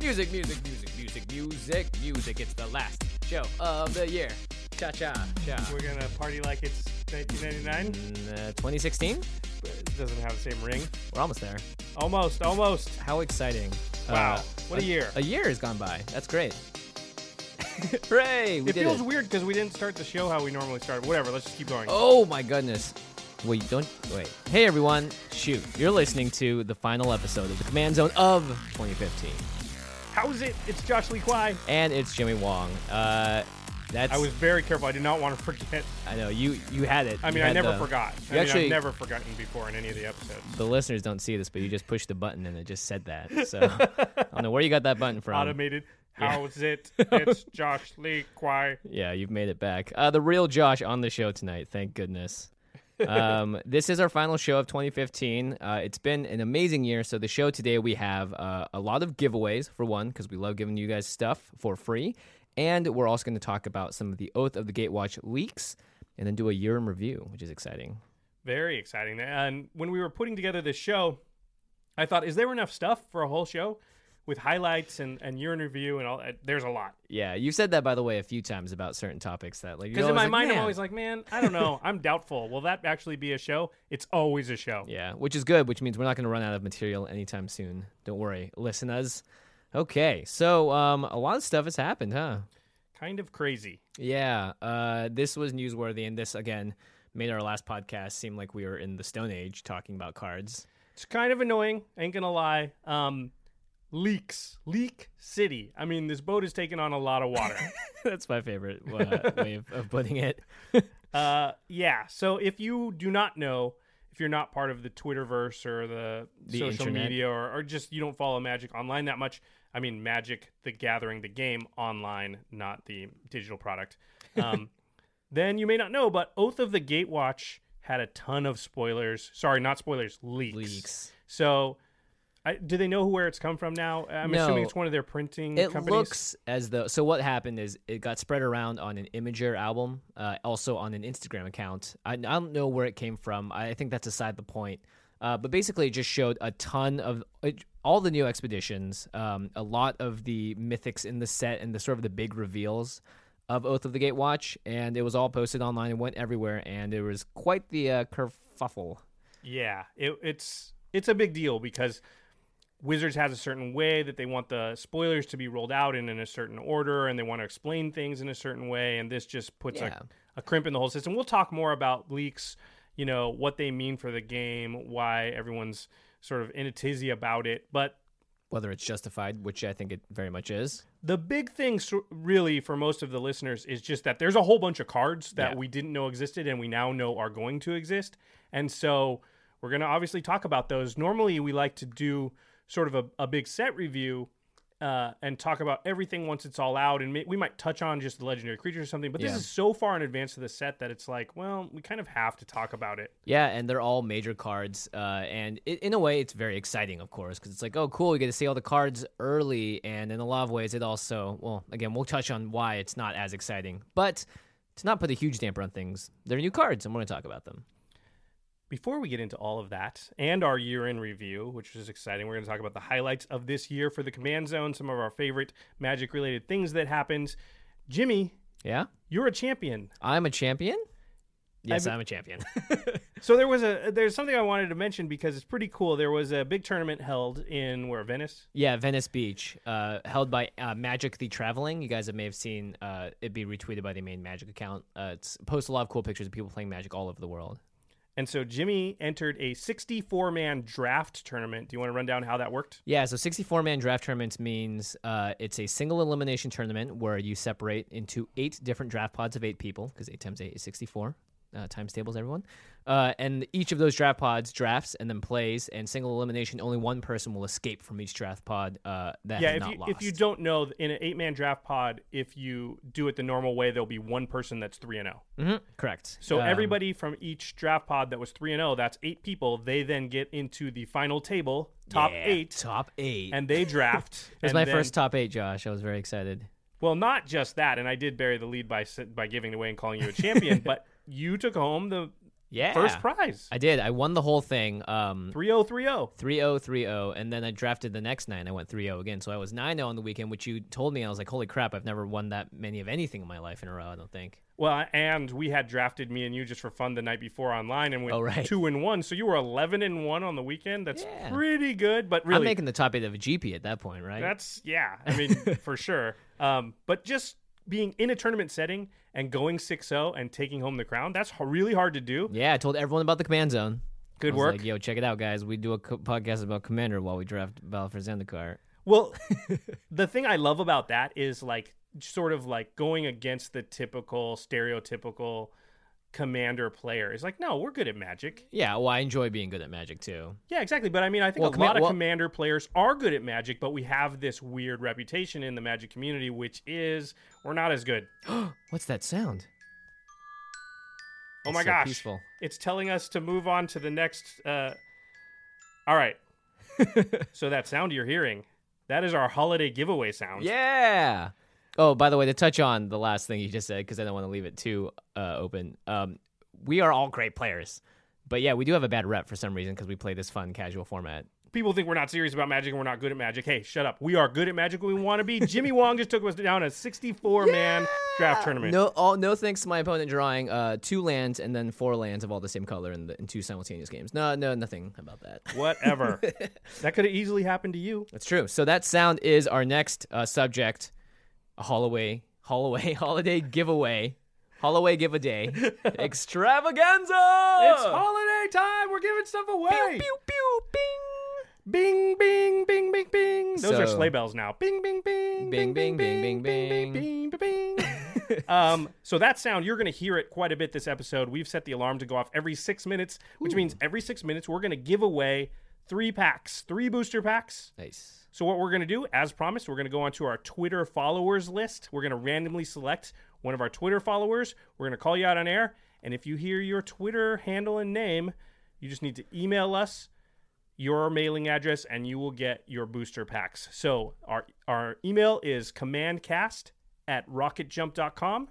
Music, music, music, music, music, music. It's the last show of the year. Cha cha cha. We're gonna party like it's 1999. Mm, uh, 2016? It doesn't have the same ring. We're almost there. Almost, almost. How exciting. Wow, Uh, what a year. A year has gone by. That's great. Hooray! It feels it. weird because we didn't start the show how we normally start. Whatever, let's just keep going. Oh my goodness. Wait, don't wait. Hey everyone. Shoot. You're listening to the final episode of the Command Zone of 2015. How's it? It's Josh Lee Kwai. And it's Jimmy Wong. Uh that's I was very careful. I did not want to forget. I know you you had it. I mean, I never the- forgot. I mean, actually I've never forgotten before in any of the episodes. the listeners don't see this, but you just pushed the button and it just said that. So I don't know where you got that button from. Automated. Yeah. How's it? It's Josh Lee Kwai. Yeah, you've made it back. Uh, the real Josh on the show tonight. Thank goodness. Um, this is our final show of 2015. Uh, it's been an amazing year. So the show today we have uh, a lot of giveaways for one because we love giving you guys stuff for free, and we're also going to talk about some of the Oath of the Gatewatch leaks, and then do a year in review, which is exciting. Very exciting. And when we were putting together this show, I thought, is there enough stuff for a whole show with highlights and, and year in review and all that? There's a lot. Yeah, you've said that by the way a few times about certain topics that like Because in my like, mind, I'm always like, man, I don't know. I'm doubtful. Will that actually be a show? It's always a show. Yeah, which is good, which means we're not going to run out of material anytime soon. Don't worry, listeners. Okay, so um, a lot of stuff has happened, huh? Kind of crazy. Yeah, uh, this was newsworthy, and this again made our last podcast seem like we were in the Stone Age talking about cards. It's kind of annoying. Ain't gonna lie. Um, leaks, leak city. I mean, this boat is taking on a lot of water. That's my favorite uh, way of, of putting it. uh, yeah. So if you do not know, if you're not part of the Twitterverse or the, The social internet. media, or, or just you don't follow Magic online that much, I mean, Magic the Gathering, the game online, not the digital product. Um, then you may not know, but Oath of the Gatewatch had a ton of spoilers. Sorry, not spoilers, leaks. Leaks. So, I, do they know where it's come from now? I'm No. assuming it's one of their printing It companies. looks as though. So what happened is it got spread around on an Imgur album, uh, also on an Instagram account. I, I don't know where it came from. I think that's aside the point. Uh, but basically, it just showed a ton of it, all the new expeditions, um, a lot of the mythics in the set, and the sort of the big reveals of Oath of the Gatewatch, and it was all posted online and went everywhere, and it was quite the uh, kerfuffle. Yeah, it, it's it's a big deal because Wizards has a certain way that they want the spoilers to be rolled out in, in a certain order, and they want to explain things in a certain way, and this just puts Yeah. a, a crimp in the whole system. We'll talk more about leaks, you know, what they mean for the game, why everyone's sort of in a tizzy about it, but Whether it's justified, which I think it very much is. the big thing really for most of the listeners is just that there's a whole bunch of cards that Yeah. we didn't know existed and we now know are going to exist and so we're going to obviously talk about those normally we like to do sort of a, a big set review uh, and talk about everything once it's all out, and may- we might touch on just the legendary creatures or something. But this Yeah. is so far in advance of the set that it's like, well, we kind of have to talk about it. Yeah, and they're all major cards, uh, and it, in a way, it's very exciting, of course, because it's like, oh, cool, we get to see all the cards early, and in a lot of ways, it also, well, again, we'll touch on why it's not as exciting, but to not put a huge damper on things, they're new cards, and we're going to talk about them. Before we get into all of that and our year in review, which is exciting, we're going to talk about the highlights of this year for the Command Zone, some of our favorite magic related things that happened. Jimmy, Yeah, you're a champion. I'm a champion. Yes, I'm- I'm a champion. So there was a there's something I wanted to mention because it's pretty cool. There was a big tournament held in where Venice. yeah, Venice Beach, uh, held by uh, Magic the Traveling. You guys may have seen uh, it be retweeted by the main Magic account. Uh, it's posts a lot of cool pictures of people playing Magic all over the world. And so Jimmy entered a 64 man draft tournament. Do you want to run down how that worked? Yeah, so 64 man draft tournaments means uh, it's a single elimination tournament where you separate into eight different draft pods of eight people, because eight times eight is 64. Uh, times tables, everyone. Uh, and each of those draft pods drafts and then plays, and single elimination, only one person will escape from each draft pod uh, that yeah, has if not you lost. if you don't know, in an eight man draft pod, if you do it the normal way, there'll be one person that's three and zero. Mhm, Correct. So Um, everybody from each draft pod that was three and zero, that's eight people. They then get into the final table, top yeah, eight, Top eight. and they draft. it was my then- first top eight, Josh. I was very excited. Well, not just that, and I did bury the lead by by giving away and calling you a champion, but you took home the Yeah. first prize. I did. I won the whole thing. Um, 3030. 3-0, 3-0, and then I drafted the next night and I went 3-0 again. So I was 9-0 on the weekend, which you told me. I was like, holy crap, I've never won that many of anything in my life in a row, I don't think. Well, and we had drafted me and you just for fun the night before online and went Oh, right. two and one. So you were 11 and one on the weekend. That's Yeah. pretty good, but really, I'm making the top eight of a GP at that point, right? that's, yeah, I mean, for sure. Um, but just being in a tournament setting and going 6 0 and taking home the crown, that's really hard to do. yeah, I told everyone about the command zone. Good work. Like, Yo, check it out, guys. We do a co- podcast about Commander while we draft Battle for Zendikar. Well, the thing I love about that is like sort of like going against the typical stereotypical commander player. It's like, no, we're good at magic. Yeah, well, I enjoy being good at Magic too. Yeah, exactly. But I mean, I think Well, a comma- lot of well- commander players are good at magic, but we have this weird reputation in the magic community, which is we're not as good. What's that sound? Oh It's my so gosh. peaceful. It's telling us to move on to the next. Uh... All right. so that sound you're hearing, that is our holiday giveaway sound. Yeah. Oh, by the way, to touch on the last thing you just said, because I don't want to leave it too uh, open. Um, we are all great players, but yeah, we do have a bad rep for some reason because we play this fun casual format. people think we're not serious about magic and we're not good at magic. Hey, shut up. We are good at magic when we want to be. Jimmy Wong just took us down a 64 man draft tournament. No, all, no thanks to my opponent drawing uh, two lands and then four lands of all the same color in, the, in two simultaneous games. No, no, nothing about that. Whatever. that could have easily happened to you. That's true. So that sound is our next uh, subject: a Holloway, Holloway holiday giveaway, Holloway give a day extravaganza. It's holiday time. We're giving stuff away. Pew pew pew bing. Bing, bing, bing, bing, bing. Those are sleigh bells now. Bing, bing, bing, Bing, bing, bing, bing, bing, bing, bing, bing. um, so that sound, you're going to hear it quite a bit this episode. We've set the alarm to go off every six minutes, which means every six minutes we're going to give away three packs, three booster packs. Nice. So what we're going to do, as promised, we're going to go onto our Twitter followers list. We're going to randomly select one of our Twitter followers. We're going to call you out on air, and if you hear your Twitter handle and name, you just need to email us your mailing address and you will get your booster packs. So our our email is commandcast at rocketjump.com.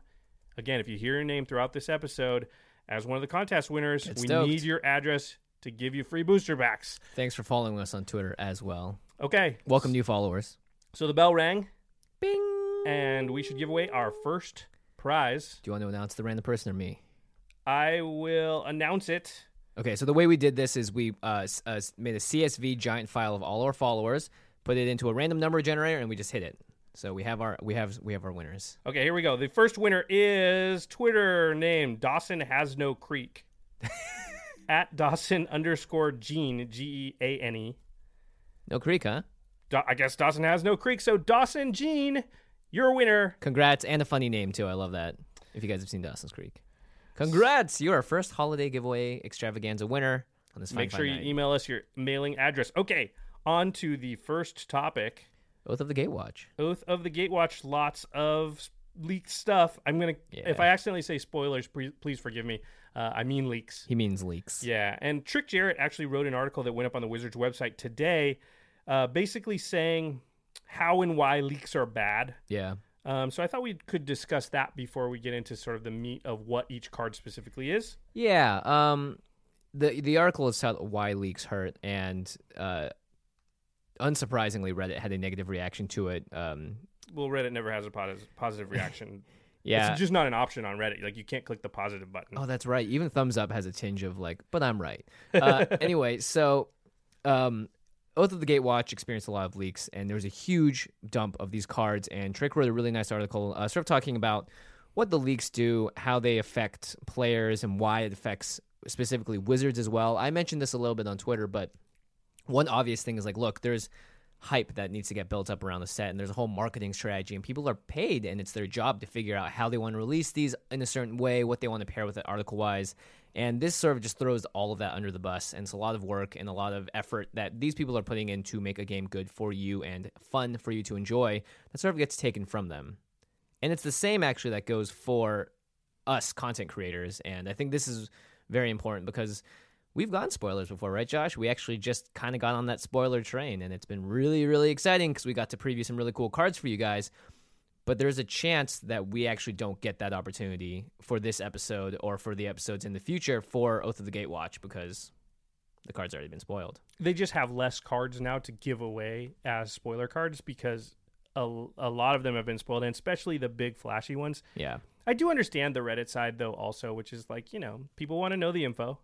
Again, if you hear your name throughout this episode as one of the contest winners, Get we stoked. need your address to give you free booster packs. Thanks for following us on Twitter as well. Okay. Welcome new followers. So the bell rang. Bing. and we should give away our first prize. Do you want to announce the random person or me? I will announce it. Okay, so the way we did this is we uh, uh, made a CSV giant file of all our followers, put it into a random number generator, and we just hit it. So we have our we have we have our winners. Okay, here we go. The first winner is Twitter name Dawson has no creek. At Dawson underscore Geane G E A N E. No creek, huh? Da- I guess Dawson has no creek. So Dawson Geane, you're a winner. Congrats and a funny name too. I love that. If you guys have seen Dawson's Creek, congrats! You're our first holiday giveaway extravaganza winner on this. Make sure fine you night. email us your mailing address. Okay, on to the first topic. Oath of the Gatewatch. Oath of the Gatewatch, lots of leaked stuff. I'm gonna Yeah. if I accidentally say spoilers, pre- please forgive me. Uh, I mean leaks. He means leaks. Yeah, and Trick Jarrett actually wrote an article that went up on the Wizards website today, uh, basically saying how and why leaks are bad. Yeah. Um, so I thought we could discuss that before we get into sort of the meat of what each card specifically is. Yeah. Um, the the article is titled "Why Leaks Hurt," and uh, unsurprisingly, Reddit had a negative reaction to it. Um, Well, Reddit never has a positive positive reaction. yeah. It's just not an option on Reddit. Like you can't click the positive button. Oh, that's right. Even thumbs up has a tinge of like, but I'm right. Uh, anyway, so um, Oath of the Gatewatch experienced a lot of leaks, and there was a huge dump of these cards. And Trick wrote a really nice article, uh, sort of talking about what the leaks do, how they affect players, and why it affects specifically Wizards as well. I mentioned this a little bit on Twitter, but one obvious thing is like, look, there's hype that needs to get built up around the set, and there's a whole marketing strategy, and people are paid, and it's their job to figure out how they want to release these in a certain way, what they want to pair with it article wise. And this sort of just throws all of that under the bus, and it's a lot of work and a lot of effort that these people are putting in to make a game good for you and fun for you to enjoy. That sort of gets taken from them. And it's the same actually that goes for us content creators. And I think this is very important because we've gotten spoilers before, right, Josh? We actually just kind of got on that spoiler train, and it's been really, really exciting because we got to preview some really cool cards for you guys. But there's a chance that we actually don't get that opportunity for this episode or for the episodes in the future for Oath of the Gatewatch because the card's already been spoiled. they just have less cards now to give away as spoiler cards because a, a lot of them have been spoiled, and especially the big flashy ones. Yeah. I do understand the Reddit side though, also, which is like you know people want to know the info.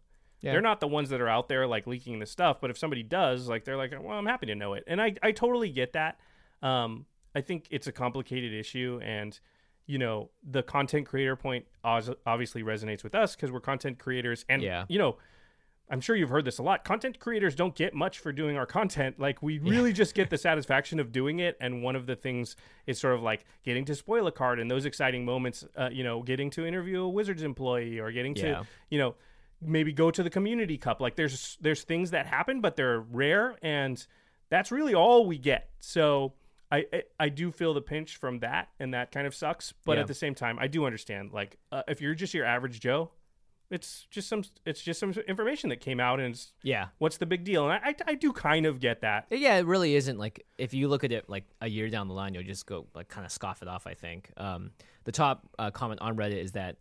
Yeah. They're not the ones that are out there like leaking the stuff, but if somebody does, like they're like, well, I'm happy to know it, and I I totally get that. Um, I think it's a complicated issue, and you know the content creator point obviously resonates with us because we're content creators, and Yeah. you know. I'm sure you've heard this a lot. Content creators don't get much for doing our content. Like we really just get the satisfaction of doing it. And one of the things is sort of like getting to spoil a card and those exciting moments. Uh, you know, getting to interview a Wizards employee or getting to, Yeah. you know, maybe go to the community cup. Like there's there's things that happen, but they're rare, and that's really all we get. So. I, I, I do feel the pinch from that, and that kind of sucks. But Yeah. at the same time, I do understand. Like, uh, if you're just your average Joe, it's just some it's just some information that came out, and it's Yeah. what's the big deal? And I, I, I do kind of get that. Yeah, it really isn't like if you look at it like a year down the line, you'll just go like kind of scoff it off. I think um, the top uh, comment on Reddit is that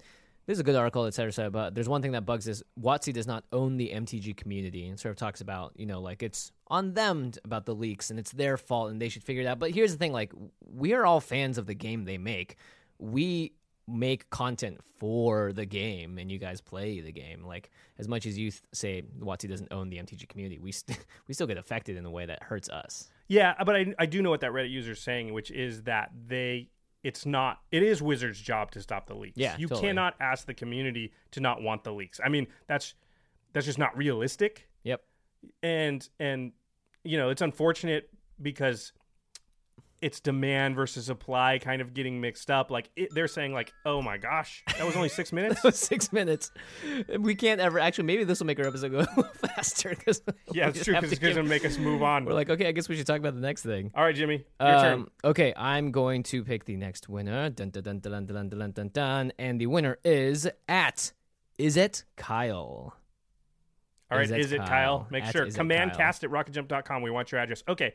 this is a good article, et cetera, et cetera. But there's one thing that bugs is WotC does not own the MTG community, and sort of talks about you know like it's on them about the leaks and it's their fault and they should figure it out. But here's the thing: like we are all fans of the game they make. We make content for the game and you guys play the game like as much as you th- say WotC doesn't own the MTG community we st- we still get affected in a way that hurts us Yeah, but I, I do know what that Reddit user is saying, which is that they it's not it is Wizards' job to stop the leaks. Yeah, you totally. cannot ask the community to not want the leaks. I mean, that's that's just not realistic. Yep. And and you know, it's unfortunate because it's demand versus supply kind of getting mixed up. Like it, they're saying, like, oh my gosh, that was only six minutes. six minutes. We can't ever actually. Maybe this will make our episode go faster because yeah, it's true because it's going to make us move on. We're like, okay, I guess we should talk about the next thing. All right, Jimmy, your um, turn. Okay, I'm going to pick the next winner. Dun dun dun dun dun dun dun dun. And the winner is at is it Kyle. All right, is, it, is it Kyle? Kyle? Make at sure command cast at rocketjump.com. We want your address. Okay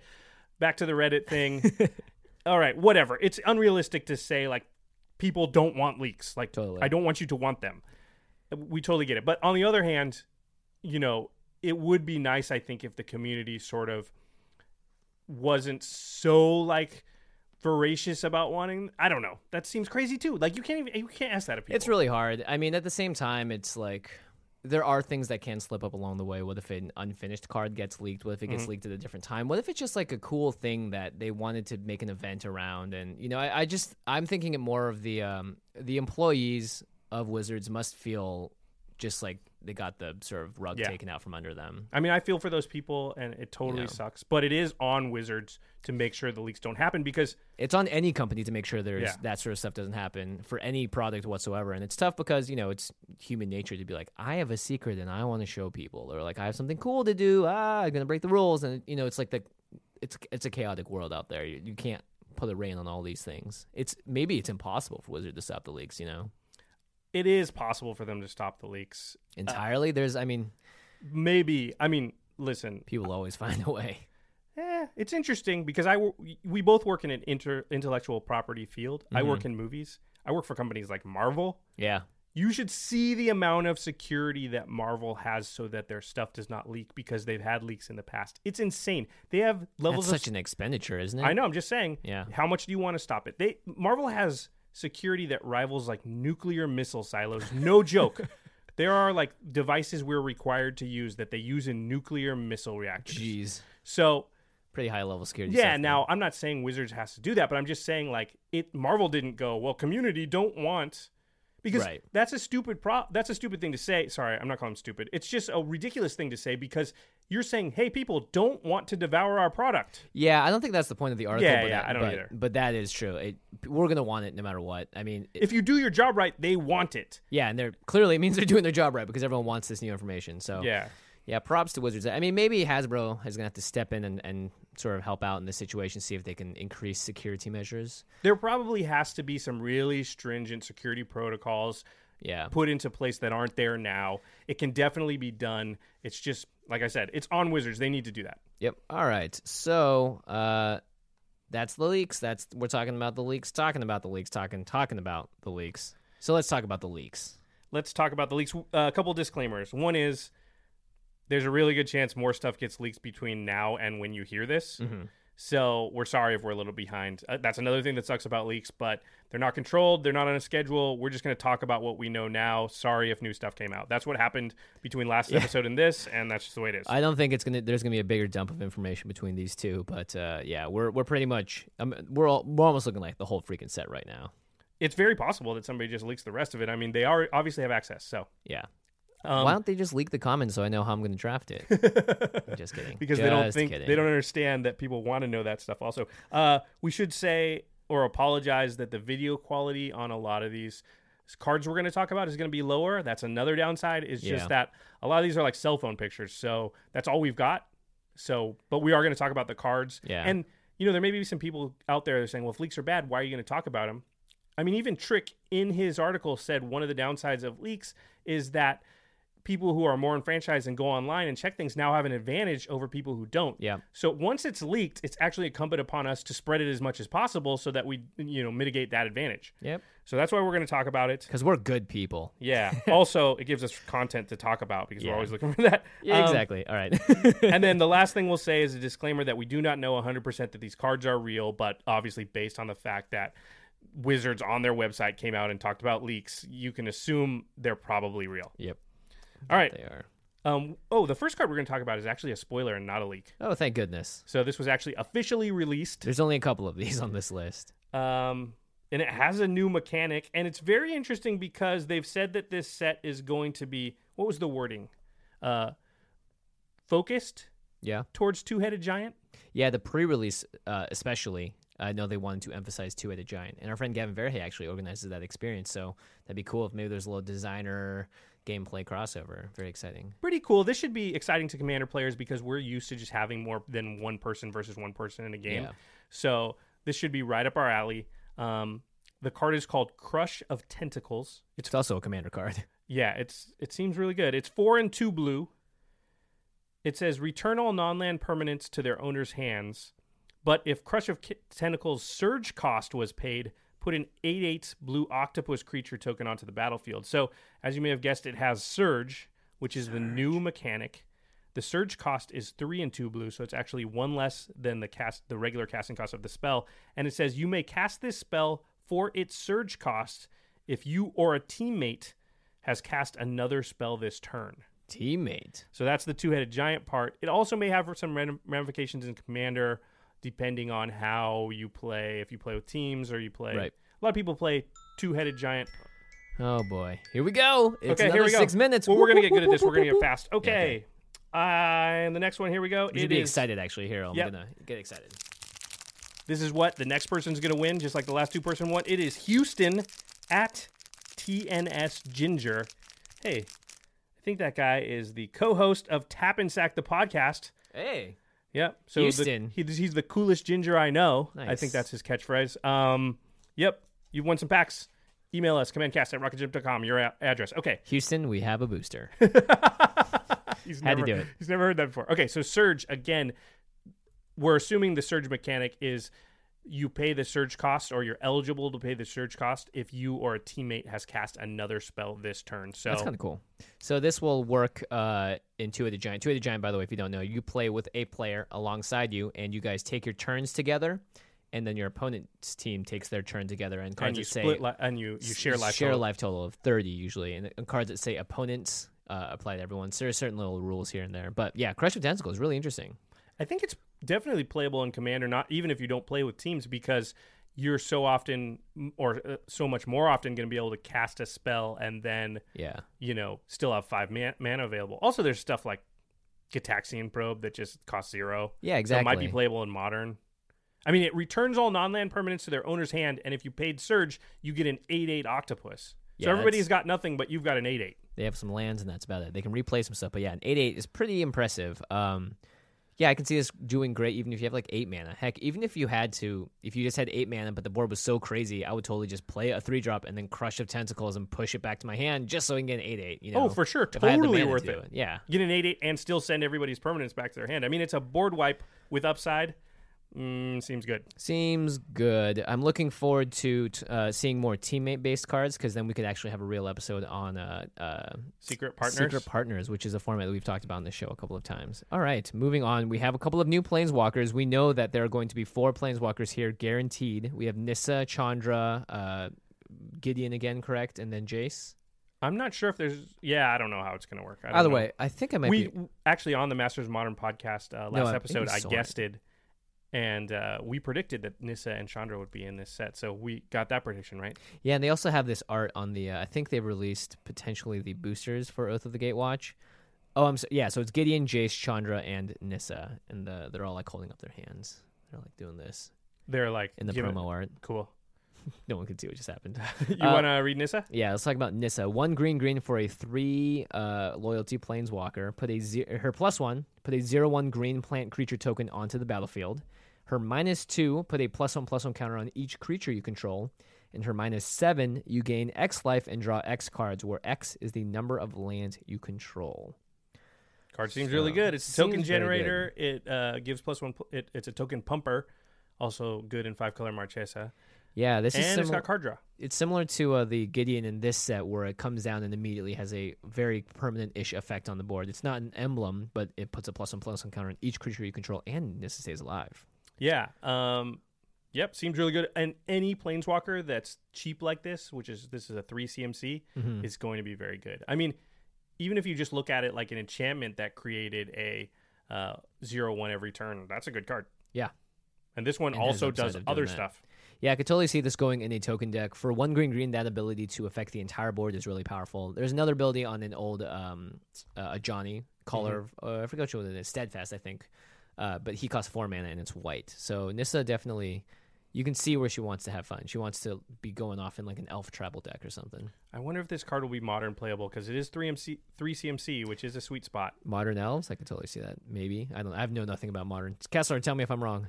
back to the Reddit thing. All right, whatever. It's unrealistic to say, like, people don't want leaks. Like, Totally. I don't want you to want them. We totally get it. But on the other hand, you know, it would be nice, I think, if the community sort of wasn't so, like, voracious about wanting i don't know that seems crazy too like you can't even you can't ask that of people It's really hard. I mean, at the same time, it's like there are things that can slip up along the way. What if an unfinished card gets leaked? What if it gets Mm-hmm. leaked at a different time? What if it's just like a cool thing that they wanted to make an event around? And you know, I, I just I'm thinking it more of the um, the employees of Wizards must feel just like they got the sort of rug Yeah. taken out from under them. I mean, I feel for those people, and it totally know. sucks. But it is on Wizards to make sure the leaks don't happen because It's on any company to make sure there's Yeah. that sort of stuff doesn't happen for any product whatsoever. And it's tough because, you know, it's human nature to be like, I have a secret and I want to show people. Or like, I have something cool to do. Ah, I'm going to break the rules. And, you know, it's like the it's it's a chaotic world out there. You, you can't put a rein on all these things. It's maybe it's impossible for Wizard to stop the leaks. You know, It is possible for them to stop the leaks. entirely. There's, I mean, Maybe. I mean, listen. people always find a way. Eh, it's interesting because I we both work in an inter, intellectual property field. I work in movies. I work for companies like Marvel. Yeah, You should see the amount of security that Marvel has so that their stuff does not leak because they've had leaks in the past. It's insane. They have levels that's of such an expenditure, isn't it? I know. I'm just saying. Yeah. How much do you want to stop it? They Marvel has security that rivals like nuclear missile silos. No joke. there are like devices we're required to use that they use in nuclear missile reactors. Jeez, So pretty high level security. yeah. stuff, Now I'm not saying Wizards has to do that, but I'm just saying like it. Marvel didn't go well. Community don't want. Because Right. that's a stupid pro. That's a stupid thing to say. Sorry, I'm not calling them stupid. It's just a ridiculous thing to say because you're saying, "Hey, people don't want to devour our product." Yeah, I don't think that's the point of the article. Yeah, but yeah, that- I don't but, either. But that is true. It, we're gonna want it no matter what. I mean, it- If you do your job right, they want it. yeah, and they're clearly it means they're doing their job right because everyone wants this new information. So Yeah. Yeah, props to Wizards. I mean, maybe Hasbro is gonna have to step in and, and sort of help out in this situation, see if they can increase security measures. There probably has to be some really stringent security protocols Yeah, put into place that aren't there now. It can definitely be done. It's just like I said, it's on Wizards. They need to do that. Yep. All right. So uh, that's the leaks. That's we're talking about the leaks, talking about the leaks, talking talking about the leaks. So let's talk about the leaks. Let's talk about the leaks. Uh, a couple disclaimers. One is there's a really good chance more stuff gets leaked between now and when you hear this. So we're sorry if we're a little behind. Uh, that's another thing that sucks about leaks, but they're not controlled. They're not on a schedule. We're just going to talk about what we know now. Sorry if new stuff came out. That's what happened between last episode and this, and that's just the way it is. I don't think it's gonna. There's gonna be a bigger dump of information between these two, but uh, yeah, we're we're pretty much. Um, we're all, we're almost looking like the whole freaking set right now. it's very possible that somebody just leaks the rest of it. I mean, they are obviously have access. So Yeah. Um, Why don't they just leak the comments so I know how I'm gonna draft it? Just kidding. because they don't think kidding. they don't understand that people want to know that stuff. Also, uh, we should say or apologize that the video quality on a lot of these cards we're going to talk about is going to be lower. That's another downside. Is Yeah. just that a lot of these are like cell phone pictures, so that's all we've got. So, but we are going to talk about the cards. Yeah. and you know there may be some people out there that are saying, well, if leaks are bad, why are you going to talk about them? I mean, even Trick in his article said one of the downsides of leaks is that people who are more enfranchised and go online and check things now have an advantage over people who don't. Yeah. So once it's leaked, it's actually incumbent upon us to spread it as much as possible so that we, you know, mitigate that advantage. Yep. So that's why we're going to talk about it. Because we're good people. Yeah. also, it gives us content to talk about because Yeah. we're always looking for that. Yeah, Um, exactly. All right. and then the last thing we'll say is a disclaimer that we do not know 100% that these cards are real, but obviously based on the fact that Wizards on their website came out and talked about leaks, you can assume they're probably real. yep. All right. They are. Um, oh, the first card we're going to talk about is actually a spoiler and not a leak. Oh, thank goodness. So this was actually officially released. There's only a couple of these on this list. Um, and it has a new mechanic, and it's very interesting because they've said that this set is going to be what was the wording? Uh, focused Yeah. towards two-headed giant. Yeah, the pre-release, uh, especially, I know they wanted to emphasize two-headed giant, and our friend Gavin Verhey actually organizes that experience. So that'd be cool if maybe there's a little designer gameplay crossover. Very exciting. Pretty cool. This should be exciting to commander players because we're used to just having more than one person versus one person in a game. Yeah. So this should be right up our alley. Um, the card is called Crush of Tentacles. It's also a commander card. Yeah, it's it seems really good. It's four and two blue. It says return all non-land permanents to their owner's hands, but if Crush of Tentacles surge cost was paid, put an 8-8 blue octopus creature token onto the battlefield. So, as you may have guessed, it has surge, which is the new mechanic. The surge cost is three and two blue, so it's actually one less than the cast the regular casting cost of the spell. And it says you may cast this spell for its surge cost if you or a teammate has cast another spell this turn. Teammate. So that's the two-headed giant part. It also may have some ram- ramifications in commander, depending on how you play. If you play with teams or you play, Right. a lot of people play two-headed giant. Oh boy. Here we go. It's okay, here we go. Six minutes. Well, we're gonna get good at this. We're gonna get fast. Okay. Uh, and the next one, here we go. You should It be is- excited actually. Here, I'm Yep. gonna get excited. This is what the next person's going to win, just like the last two person won. It is Houston at TNS Ginger. Hey, I think that guy is the co-host of Tap and Sack the podcast. Hey. Yep. So the- Houston. he, he's the coolest ginger I know. I think that's his catchphrase. Um, yep. You've won some packs. Email us, commandcast at rocketship.com, your a- address. Okay. Houston, we have a booster. He's Had to never, do it. He's never heard that before. Okay, so Surge, again, we're assuming the Surge mechanic is you pay the Surge cost or you're eligible to pay the Surge cost if you or a teammate has cast another spell this turn. So That's kind of cool. So this will work uh, in Two-Headed Giant. Two-Headed Giant, by the way, if you don't know, you play with a player alongside you, and you guys take your turns together, and then your opponent's team takes their turn together, and cards and you that say split li- and you, you share life. share a total. life total of thirty usually, and, and cards that say opponents uh, apply to everyone. So there are certain little rules here and there, but yeah, Crush of Tentacles is really interesting. I think it's definitely playable in Commander, not even if you don't play with teams, because you're so often or uh, so much more often going to be able to cast a spell and then Yeah, you know still have five man- mana available. Also, there's stuff like Gitaxian Probe that just costs zero. yeah, So exactly. might be playable in Modern. I mean, it returns all non-land permanents to their owner's hand, and if you paid Surge, you get an eight-eight Octopus. So Yeah, everybody's that's- got nothing, but you've got an eight-eight. They have some lands, and that's about it. They can replay some stuff, but yeah, an eight eight is pretty impressive. Um, yeah, I can see this doing great, even if you have like eight mana. Heck, even if you had to, if you just had eight mana, but the board was so crazy, I would totally just play a three drop and then Crush of Tentacles and push it back to my hand just so I can get an eight eight. You oh, know? Oh, for sure, if I had the totally worth to it. Yeah, Get an eight-eight and still send everybody's permanents back to their hand. I mean, it's a board wipe with upside. Mm, seems good. seems good. I'm looking forward to t- uh, seeing more teammate based cards because then we could actually have a real episode on uh, uh, Secret partners. Secret Partners, which is a format that we've talked about on the show a couple of times. All right, moving on. We have a couple of new Planeswalkers. We know that there are going to be four Planeswalkers here, guaranteed. We have Nissa, Chandra, uh, Gideon again, correct? And then Jace. I'm not sure if there's. Yeah, I don't know how it's going to work. Either know. way, I think I might we be. actually on the Masters Modern podcast uh, last think episode, I saw it. And uh, we predicted that Nissa and Chandra would be in this set. So we got that prediction right. Yeah, and they also have this art on the. Uh, I think they've released potentially the boosters for Oath of the Gatewatch. Oh, I'm so, yeah. So it's Gideon, Jace, Chandra, and Nissa, and the, they're all like holding up their hands. They're like doing this They're like in the give it- promo art. Cool. No one can see what just happened. You Uh, want to read Nissa? Yeah, let's talk about Nissa. One green green for a three uh, loyalty planeswalker. Put a her plus one. Put a zero one green plant creature token onto the battlefield. Her minus two. Put a plus one plus one counter on each creature you control. And her minus seven. You gain X life and draw X cards, where X is the number of lands you control. Card seems really good. It's a token generator. It uh, gives plus one. pl- It, it's a token pumper. Also good in five color Marchesa. Yeah, this is and it's similar. got card draw. it's similar to uh, the Gideon in this set, where it comes down and immediately has a very permanent-ish effect on the board. It's not an emblem, but it puts a plus one plus one counter on each creature you control, and this stays alive. Yeah. Um. Yep. Seems really good. And any planeswalker that's cheap like this, which is this is a three CMC, Mhm. is going to be very good. I mean, even if you just look at it like an enchantment that created a uh, zero one every turn, that's a good card. Yeah. And this one And also does other that. stuff. Yeah, I could totally see this going in a token deck. For one green green, that ability to affect the entire board is really powerful. There's another ability on an old um, uh, Ajani Caller. Mm-hmm. Uh, I forgot what it is. Steadfast, I think. Uh, but he costs four mana and it's white. So Nissa definitely, you can see where she wants to have fun. She wants to be going off in like an elf tribal deck or something. I wonder if this card will be modern playable because it is three MC three CMC, which is a sweet spot. Modern elves, I could totally see that. Maybe I don't. I have know nothing about modern. Kessler, tell me if I'm wrong.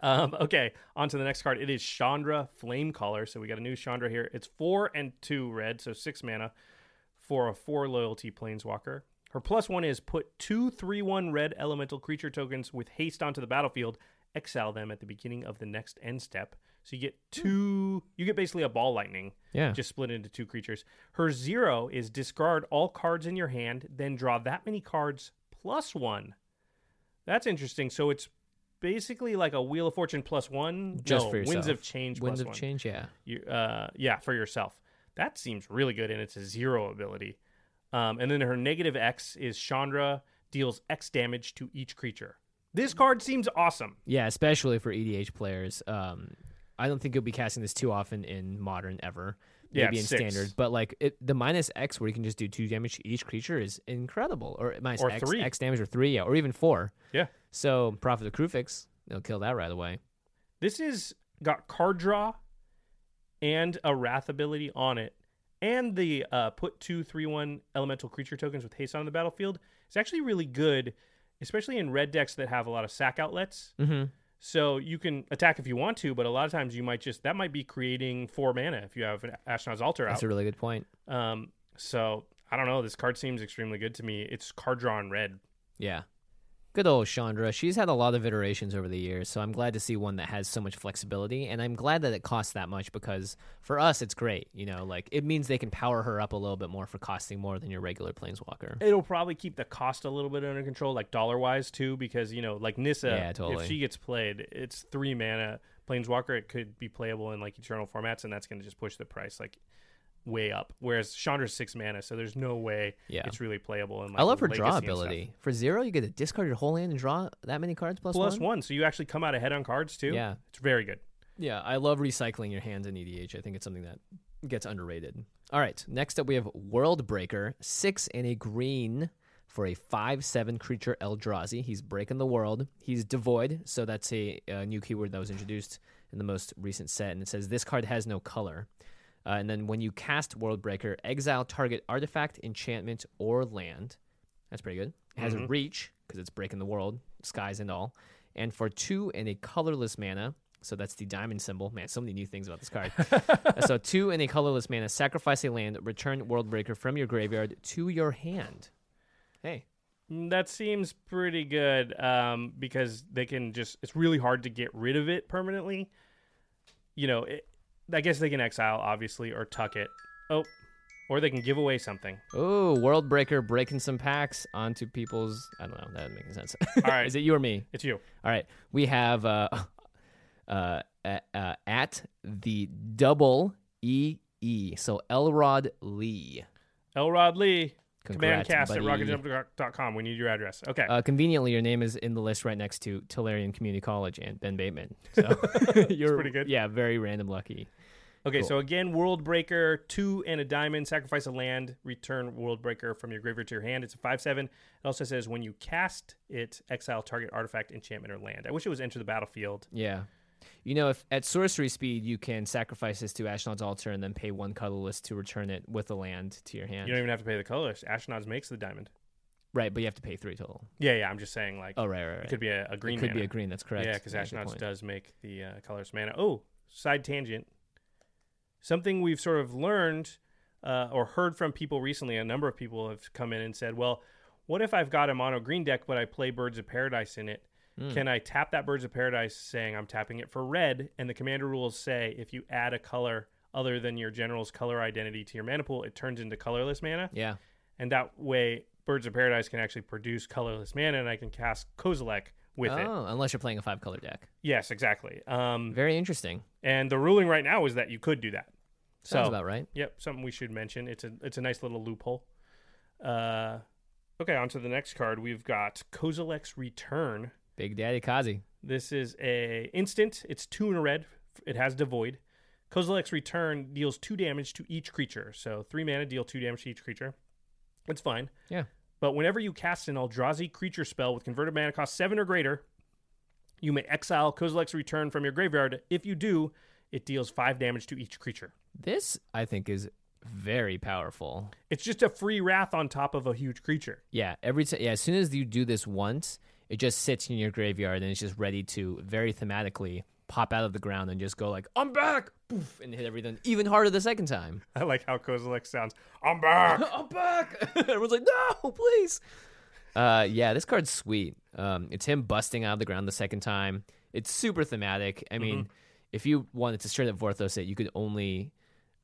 Um, okay, on to the next card. It is Chandra Flame Caller. So we got a new Chandra here. It's four and two red, so six mana for a four loyalty planeswalker. Her plus one is put two three one red elemental creature tokens with haste onto the battlefield. Exile them at the beginning of the next end step. So you get two. You get basically a ball lightning. Yeah. Just split into two creatures. Her zero is discard all cards in your hand, then draw that many cards plus one. That's interesting. So it's basically like a Wheel of Fortune plus one. Just no, for Winds of Change Winds of one. change. Yeah. You, uh, yeah, for yourself. That seems really good, and it's a zero ability. Um, and then her negative X is Chandra deals X damage to each creature. This card seems awesome. Yeah, especially for EDH players. Um, I don't think you'll be casting this too often in modern ever. Yeah, Maybe in six. standard, but like it, the minus X, where you can just do two damage to each creature, is incredible. Or minus Or X, three. X damage, or three, yeah, or even four. Yeah. So Prophet of Kruphix, they'll kill that right away. This is got card draw and a wrath ability on it, and the uh, put two three one elemental creature tokens with haste on the battlefield. is actually really good, especially in red decks that have a lot of sack outlets. Mm-hmm. So you can attack if you want to, but a lot of times you might just that might be creating four mana if you have an Ashnod's Altar out. That's a really good point. Um, so I don't know. This card seems extremely good to me. It's card draw in red. Yeah. Good old Chandra. She's had a lot of iterations over the years, so I'm glad to see one that has so much flexibility, and I'm glad that it costs that much because for us it's great. You know, like it means they can power her up a little bit more for costing more than your regular planeswalker. It'll probably keep the cost a little bit under control, like dollar wise too, because you know, like Nissa, Yeah, totally. if she gets played, it's three mana planeswalker. It could be playable in like eternal formats, and that's going to just push the price like way up. Whereas Chandra's six mana, so there's no way Yeah. it's really playable. In, like, I love her draw ability. For zero, you get to discard your whole hand and draw that many cards plus, Plus one. one, so you actually come out ahead on cards too. Yeah. it's very good. Yeah, I love recycling your hands in EDH. I think it's something that gets underrated. All right, next up we have World Breaker, six and a green for a five-seven creature Eldrazi. He's breaking the world. He's devoid, so that's a, a new keyword that was introduced in the most recent set, and it says this card has no color. Uh, and then when you cast World Breaker, exile target artifact, enchantment, or land. That's pretty good. It has a reach because it's breaking the world, skies and all. And for two and a colorless mana, so that's the diamond symbol. Man, so many new things about this card. so two and a colorless mana, sacrifice a land, return World Breaker from your graveyard to your hand. Hey, Mm, That seems pretty good um, because they can just, it's really hard to get rid of it permanently. You know, it, I guess they can exile, obviously, or tuck it. Oh, or they can give away something. oh, World Breaker breaking some packs onto people's. I don't know. That doesn't make any sense. All right. Is it you or me? It's you. All right, we have uh, uh, uh, at the double E E. So Elrod Lee. Elrod Lee, Congrats, commandcast at buddy. rocketjump.com. We need your address. Okay. Uh, conveniently, your name is in the list right next to Tillerian Community College and Ben Bateman. So you're pretty good. Yeah, very random lucky. okay, cool. so again, World Breaker, two and a diamond, sacrifice a land, return World Breaker from your graveyard to your hand. It's a 5 7. It also says when you cast it, exile target artifact, enchantment, or land. I wish it was enter the battlefield. Yeah. You know, if at sorcery speed you can sacrifice this to Ashnod's altar and then pay one colorless to return it with a land to your hand. You don't even have to pay the colorless. Ashnod's makes the diamond. right, but you have to pay three total. Yeah, yeah. I'm just saying, like, Oh, right, right, right. it could be a, a green It could mana. be a green. That's correct. Yeah, because Ashnod's does make the uh, colorless mana. Oh, side tangent. Something we've sort of learned uh, or heard from people recently. A number of people have come in and said, "Well, what if I've got a mono green deck, but I play Birds of Paradise in it? Hmm. Can I tap that Birds of Paradise, saying I'm tapping it for red? And the commander rules say if you add a color other than your general's color identity to your mana pool, it turns into colorless mana, Yeah. and that way." Birds of Paradise can actually produce colorless mana, and I can cast Kozilek with oh, it. unless you're playing a five color deck. Yes, exactly. Um, Very interesting. and the ruling right now is that you could do that. Sounds so, about right. Yep, something we should mention. It's a it's a nice little loophole. Uh, okay, on to the next card. We've got Kozilek's Return. Big Daddy Kazi. This is a instant. It's two in a red. It has Devoid. Kozilek's Return deals two damage to each creature. So three mana, deal two damage to each creature. It's fine. Yeah. But whenever you cast an Eldrazi creature spell with converted mana cost seven or greater, you may exile Kozilek's Return from your graveyard. If you do, it deals five damage to each creature. This, I think, is very powerful. It's just a free wrath on top of a huge creature. Yeah, every time. Yeah, as soon as you do this once, it just sits in your graveyard and it's just ready to very thematically pop out of the ground and just go like, "I'm back!" Poof, and hit everything even harder the second time. I like how Kozilek sounds. I'm back. I'm back. Everyone's like, "No, please." Uh, yeah, this card's sweet. Um, it's him busting out of the ground the second time. It's super thematic. I mean, if you wanted to straight up Vorthos it, you could only,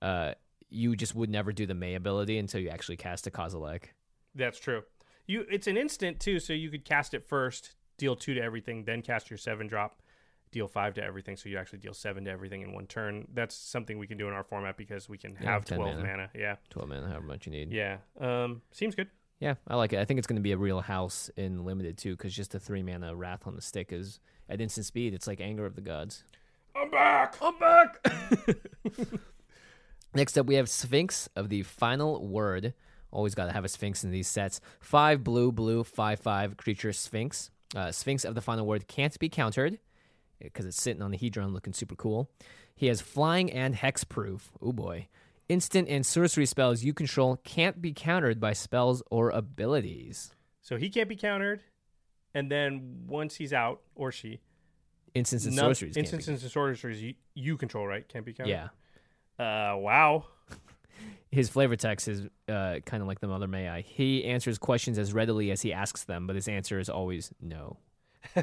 uh, you just would never do the May ability until you actually cast a Kozilek. That's true. You it's an instant too, so you could cast it first, deal two to everything, then cast your seven drop, deal five to everything, so you actually deal seven to everything in one turn. That's something we can do in our format because we can Yeah, have 10 twelve mana. mana. Yeah. 12 mana, however much you need. Yeah. Um seems good. Yeah, I like it. I think it's going to be a real house in limited too, because just a three mana wrath on the stick is at instant speed. It's like anger of the gods. I'm back. I'm back. Next up, we have Sphinx of the Final Word. Always got to have a Sphinx in these sets. Five blue, blue, five five creature Sphinx. Uh, Sphinx of the Final Word can't be countered because it's sitting on the Hedron, looking super cool. He has flying and hexproof. Oh boy. Instant and sorcery spells you control can't be countered by spells or abilities. so he can't be countered. and then once he's out or she, Instants and none- sorceries. instances and sorceries you, you control, right? Can't be countered. Yeah. Uh, wow. His flavor text is uh, kind of like the Mother May I. He answers questions as readily as he asks them, but his answer is always no.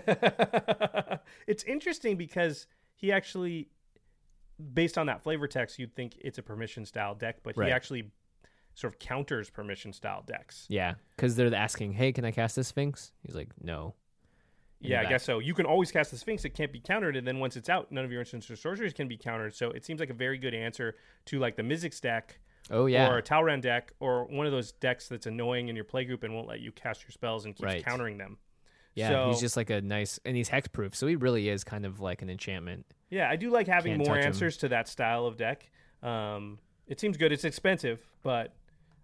it's interesting because he actually, based on that flavor text, you'd think it's a permission style deck, but Right. he actually sort of counters permission style decks. Yeah, because they're asking, "Hey, can I cast this Sphinx?" He's like, "No." In Yeah, I guess so. You can always cast the Sphinx; it can't be countered, and then once it's out, none of your instants or sorceries can be countered. So it seems like a very good answer to like the Mizzix deck, Oh yeah. or a Talrand deck, or one of those decks that's annoying in your playgroup and won't let you cast your spells and keeps Right. countering them. yeah, so- he's just like a nice, and he's hexproof, so he really is kind of like an enchantment. Yeah, I do like having Can't more answers to that style of deck. Um, it seems good. It's expensive, but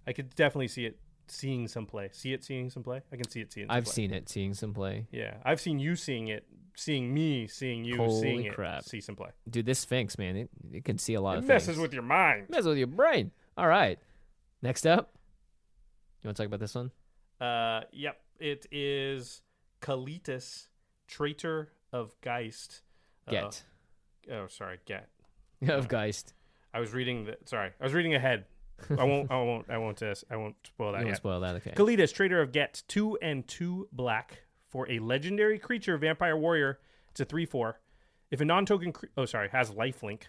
I could definitely see it seeing some play. See it seeing some play. I can see it seeing. Some I've play. seen it, seeing some play. Yeah, I've seen you seeing it, seeing me, seeing you, Holy seeing it. crap. See some play. Dude, this Sphinx, man, it, it can see a lot It of messes things. with your mind. messes with your brain. All right. Next up, you want to talk about this one? Uh, yep. It is Kalitas, traitor of Geist. Uh, Get oh, sorry, get. of Geist. I was reading the. Sorry, I was reading ahead. I won't. I won't. I won't. Uh, I won't spoil that You won't spoil that, okay? Kalitas, traitor of Gets, two and two black for a legendary creature, Vampire Warrior. It's a three four. If a non-token, cre- oh sorry, has lifelink.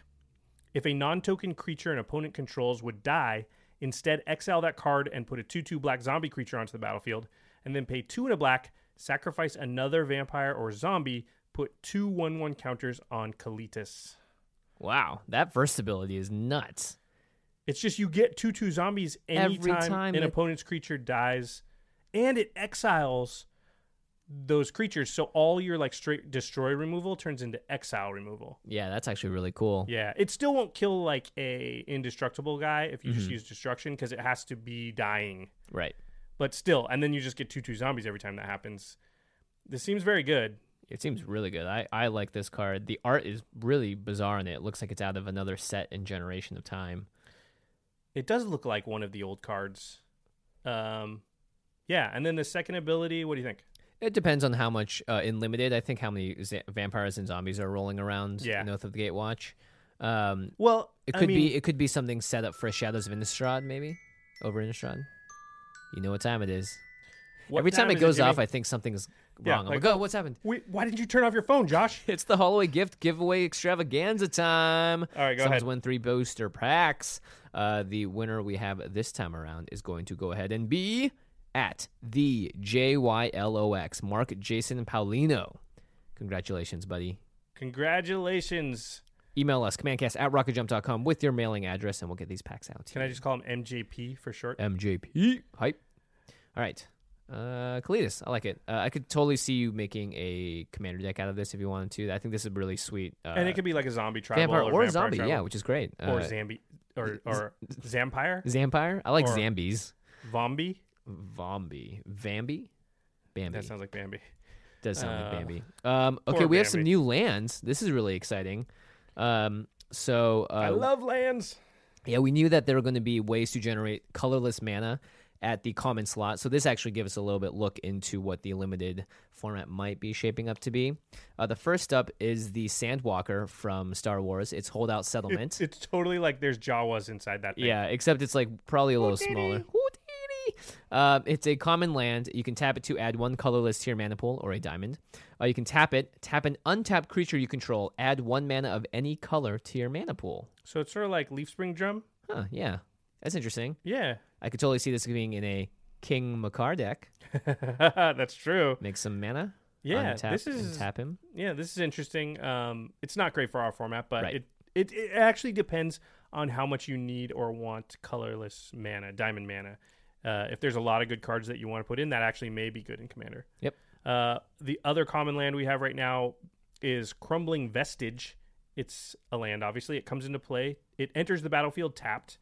If a non-token creature an opponent controls would die, instead exile that card and put a two-two black zombie creature onto the battlefield, and then pay two and a black, sacrifice another vampire or zombie, put two one-one counters on Kalitas. Wow, that first ability is nuts. It's just you get two two zombies Every anytime time an it- opponent's creature dies, and it exiles those creatures. So all your like straight destroy removal turns into exile removal. Yeah, that's actually really cool. Yeah, it still won't kill like a indestructible guy if you just Mm-hmm. use destruction because it has to be dying. Right. But still, and then you just get two two zombies every time that happens. This seems very good. It seems really good. I, I like this card. The art is really bizarre in it. It looks like it's out of another set and generation of time. It does look like one of the old cards. Um, yeah, and then the second ability. What do you think? It depends on how much uh, in limited. I think how many za- vampires and zombies are rolling around. Yeah. in Oath of the Gatewatch. Um, Well, it I could mean- be it could be something set up for Shadows of Innistrad, maybe over Innistrad. You know what time it is. Every time, time it goes Jimmy? off, I think something's Yeah, wrong. I'm like- like, oh, what's happened? Wait, why didn't you turn off your phone, Josh? It's the Holloway gift giveaway extravaganza time. All right, go Someone's ahead. win three booster packs. Uh, the winner we have this time around is going to go ahead and be at the JYLOX, Mark Jason Paulino. Congratulations, buddy. Congratulations. Email us, commandcast at rocketjump.com with your mailing address, and we'll get these packs out. Can I just call him MJP for short? MJP. Hype. All right. Uh, Kalitas, I like it. Uh, I could totally see you making a commander deck out of this if you wanted to. I think this is really sweet. Uh, and it could be like a zombie tribal vampire or, or vampire zombie, tribal. yeah, which is great. or Uh, Zambi or or Zampire, Zampire. I like or- Zambies. Vombi. Vombi. Vambi. Bambi. That sounds like Bambi. Does sound uh, like Bambi. Um, okay, we have some new lands. This is really exciting. Um, so uh, I love lands. Yeah, we knew that there were going to be ways to generate colorless mana at the common slot. So this actually gives us a little bit look into what the limited format might be shaping up to be. Uh, the first up is the Sandwalker from Star Wars. It's Holdout Settlement. It's totally like there's Jawas inside that thing. yeah, except it's like probably a little Houdini. smaller. Houdini! Uh, it's a common land. You can tap it to add one colorless to your mana pool or a diamond. Uh, you can tap it, tap an untapped creature you control, add one mana of any color to your mana pool. So it's sort of like Leaf Spring Drum. Huh, yeah. That's interesting. Yeah, I could totally see this being in a King Macar deck. that's true. Make some mana. Yeah, untap this and is tap him. yeah, this is interesting. Um, it's not great for our format, but Right. it, it it actually depends on how much you need or want colorless mana, diamond mana. Uh, if there's a lot of good cards that you want to put in, that actually may be good in Commander. Yep. Uh, the other common land we have right now is Crumbling Vestige. It's a land, obviously. It comes into play. It enters the battlefield tapped.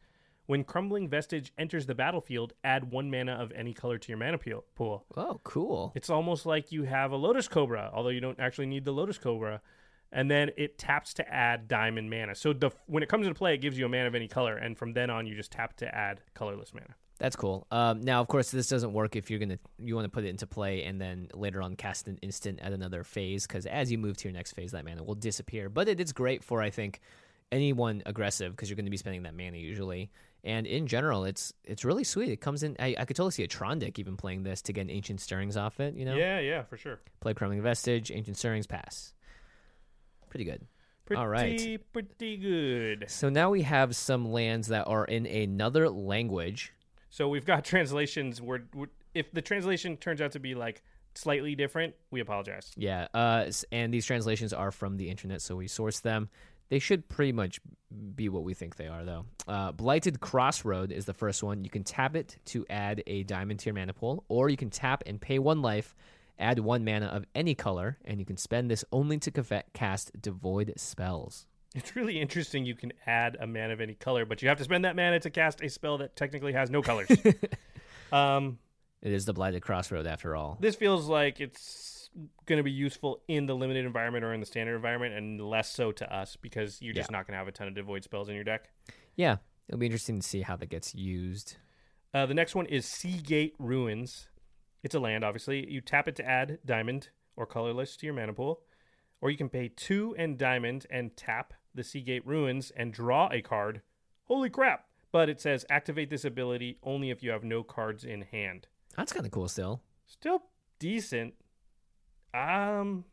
When Crumbling Vestige enters the battlefield, add one mana of any color to your mana pool. Oh, cool. It's almost like you have a Lotus Cobra, although you don't actually need the Lotus Cobra. And then it taps to add diamond mana. So the when it comes into play, it gives you a mana of any color, and from then on, you just tap to add colorless mana. That's cool. Um, now, of course, this doesn't work if you're gonna you want to put it into play and then later on cast an instant at another phase because as you move to your next phase, that mana will disappear. But it is great for I think anyone aggressive because you're going to be spending that mana usually. And in general, it's it's really sweet. It comes in. I, I could totally see a Tron deck even playing this to get ancient stirrings off it. You know, Yeah, yeah, for sure. play Crumbling Vestige, ancient stirrings, pass. Pretty good. Pretty, All right. pretty good. So now we have some lands that are in another language. So we've got translations where, where if the translation turns out to be like slightly different, we apologize. Yeah, uh, and these translations are from the internet, so we source them. They should pretty much be what we think they are, though. Uh, Blighted Crossroad is the first one. You can tap it to add a diamond to your mana pool, or you can tap and pay one life, add one mana of any color, and you can spend this only to cast Devoid spells. It's really interesting. You can add a mana of any color, but you have to spend that mana to cast a spell that technically has no colors. um, It is the Blighted Crossroad, after all. this feels like it's going to be useful in the limited environment or in the standard environment, and less so to us because you're just not going to have a ton of devoid spells in your deck. Yeah, it'll be interesting to see how that gets used. Uh, the next one is Seagate Ruins. It's a land, obviously. You tap it to add diamond or colorless to your mana pool, or you can pay two and diamond and tap the Seagate Ruins and draw a card. Holy crap! But it says activate this ability only if you have no cards in hand. That's kind of cool still. Still decent. Um,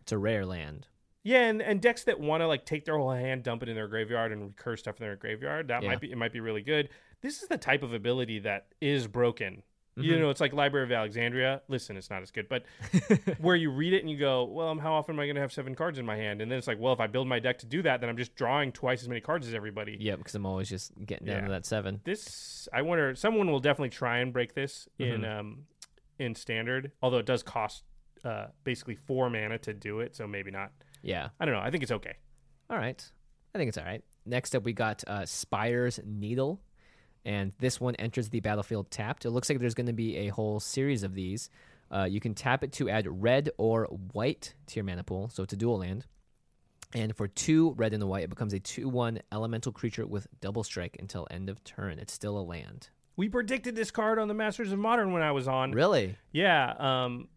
It's a rare land. yeah, and, and decks that want to like take their whole hand, dump it in their graveyard, and recur stuff in their graveyard, that Yeah. might be it might be really good. This is the type of ability that is broken. You Mhm. know, it's like Library of Alexandria. Listen, it's not as good, but where you read it and you go, "Well, um, how often am I going to have seven cards in my hand?" And then it's like, "Well, if I build my deck to do that, then I'm just drawing twice as many cards as everybody." Yep, because I'm always just getting down Yeah. to that seven. This, I wonder, someone will definitely try and break this in Mhm. um in standard, although it does cost uh basically four mana to do it, so maybe not. Yeah. I don't know. I think it's okay. All right. I think it's all right. Next up, we got uh, Spire's Needle. And this one enters the battlefield tapped. It looks like there's going to be a whole series of these. Uh, you can tap it to add red or white to your mana pool. So it's a dual land. And for two red and a white, it becomes a 2 1 elemental creature with double strike until end of turn. It's still a land. We predicted this card on the Masters of Modern when I was on. Really? Yeah. Um,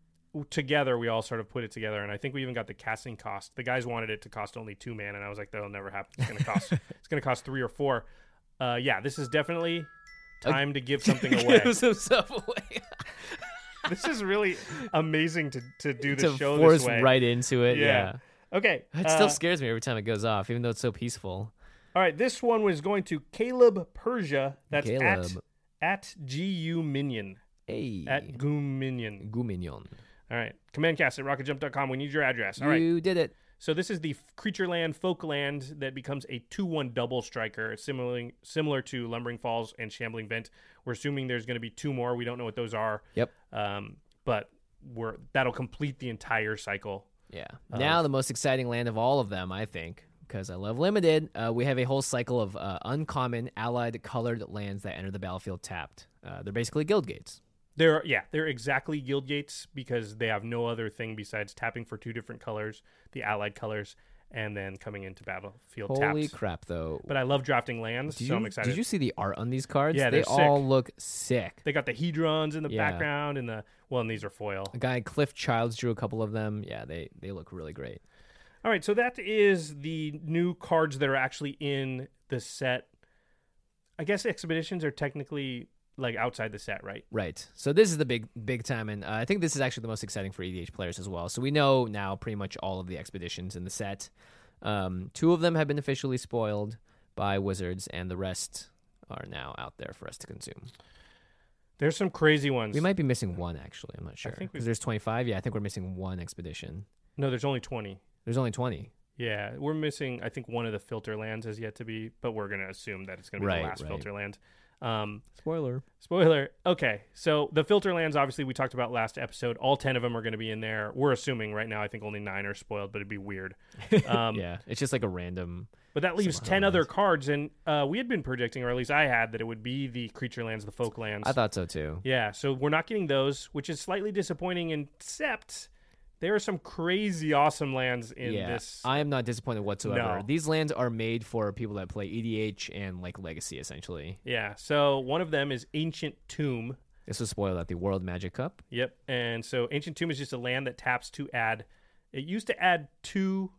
together we all sort of put it together, and I think we even got the casting cost. The guys wanted it to cost only two mana, and I was like, that'll never happen. It's cost. it's gonna cost three or four. Uh, yeah, this is definitely time to give something away. Give some stuff away. this is really amazing to to do the to show force this way. right into it. Yeah. Yeah. Okay. It uh, still scares me every time it goes off, even though it's so peaceful. all right. This one was going to Caleb Persia. That's at Caleb. at gu minion Hey. at goom minion. Guminion. All right. Commandcast at rocketjump.com. We need your address. All right. You did it. So this is the creature land, folk land that becomes a two-one double striker, similar similar to Lumbering Falls and Shambling Vent. We're assuming there's going to be two more. We don't know what those are. Yep. Um, but we're that'll complete the entire cycle. Yeah. Now the most exciting land of all of them, I think, because I love limited. Uh, we have a whole cycle of uh, uncommon allied colored lands that enter the battlefield tapped. Uh, they're basically guild gates. They're yeah, they're exactly guild gates because they have no other thing besides tapping for two different colors, the allied colors, and then coming into battlefield Holy tapped. crap, though! But I love drafting lands, did so you, I'm excited. Did you see the art on these cards? Yeah, they all sick. look sick. They got the hedrons in the Yeah. background and the well, and these are foil. A guy Cliff Childs drew a couple of them. Yeah, they they look really great. All right, so that is the new cards that are actually in the set. I guess expeditions are technically like outside the set, right? Right. So this is the big big time, and uh, I think this is actually the most exciting for EDH players as well. So we know now pretty much all of the expeditions in the set. Um, two of them have been officially spoiled by Wizards, and the rest are now out there for us to consume. There's some crazy ones. We might be missing one actually. I'm not sure because there's 25. Yeah, I think we're missing one expedition. No, there's only 20. There's only 20. Yeah, we're missing. I think one of the filter lands has yet to be, but we're gonna assume that it's gonna be Right, the last right. filter land. Um, Spoiler. spoiler. Okay, so the filter lands, obviously, we talked about last episode. All ten of them are going to be in there. We're assuming right now. I think only nine are spoiled, but it'd be weird. Um, yeah, it's just like a random. But that leaves Some ten other cards, and uh, we had been predicting, or at least I had, that it would be the creature lands, the folk lands. I thought so too. Yeah, so we're not getting those, which is slightly disappointing. Except there are some crazy awesome lands in yeah, this. I am not disappointed whatsoever. No. These lands are made for people that play EDH and like Legacy, essentially. yeah. So one of them is Ancient Tomb. This was spoiled at the World Magic Cup. Yep. And so Ancient Tomb is just a land that taps to add. It used to add two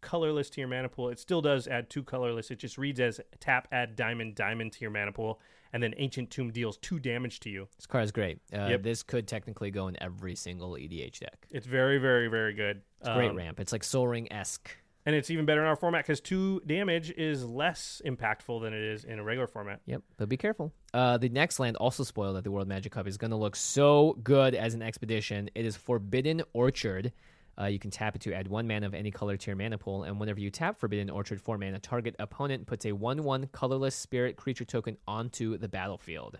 colorless to your mana pool. It still does add two colorless. It just reads as tap, add diamond, diamond to your mana pool, and then Ancient Tomb deals two damage to you. This card is great. Uh, Yep. This could technically go in every single EDH deck. It's very, very, very good. It's a great Um, ramp. It's like Sol Ring esque. And it's even better in our format because two damage is less impactful than it is in a regular format. Yep, but be careful. Uh, the next land, also spoiled at the World Magic Cup, is going to look so good as an expedition. It is Forbidden Orchard. Uh, you can tap it to add one mana of any color to your mana pool, and whenever you tap Forbidden Orchard for mana, target opponent puts a 1 1 colorless spirit creature token onto the battlefield.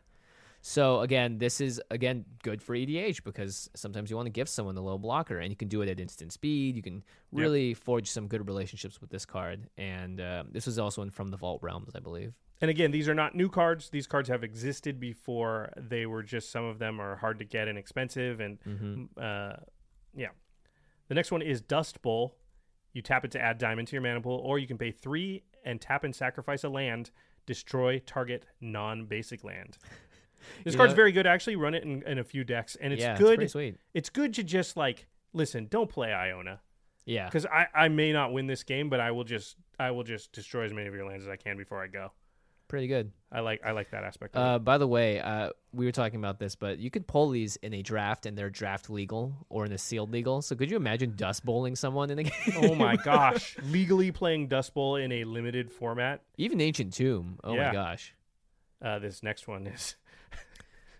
So, again, this is, again, good for EDH because sometimes you want to give someone a low blocker, and you can do it at instant speed. You can really forge some good relationships with this card. And uh, this was also in From the Vault Realms, I believe. And again, these are not new cards. These cards have existed before. They were just some of them are hard to get and expensive. And Mm-hmm. uh, yeah, the next one is Dust Bowl. You tap it to add diamond to your mana pool, or you can pay three and tap and sacrifice a land, destroy target non-basic land. This You card's know- very good. I actually run it in, in a few decks, and it's yeah, good. sweet. it's good to just like listen. Don't play Iona Yeah, because I, I may not win this game, but I will just I will just destroy as many of your lands as I can before I go. Pretty good. I like I like that aspect. Of Uh, it. by the way, uh, we were talking about this, but you could pull these in a draft, and they're draft legal or in a sealed legal. So could you imagine dust bowling someone in a game? Oh my gosh! Legally playing Dust Bowl in a limited format. Even Ancient Tomb. Oh Yeah. my gosh. Uh, this next one is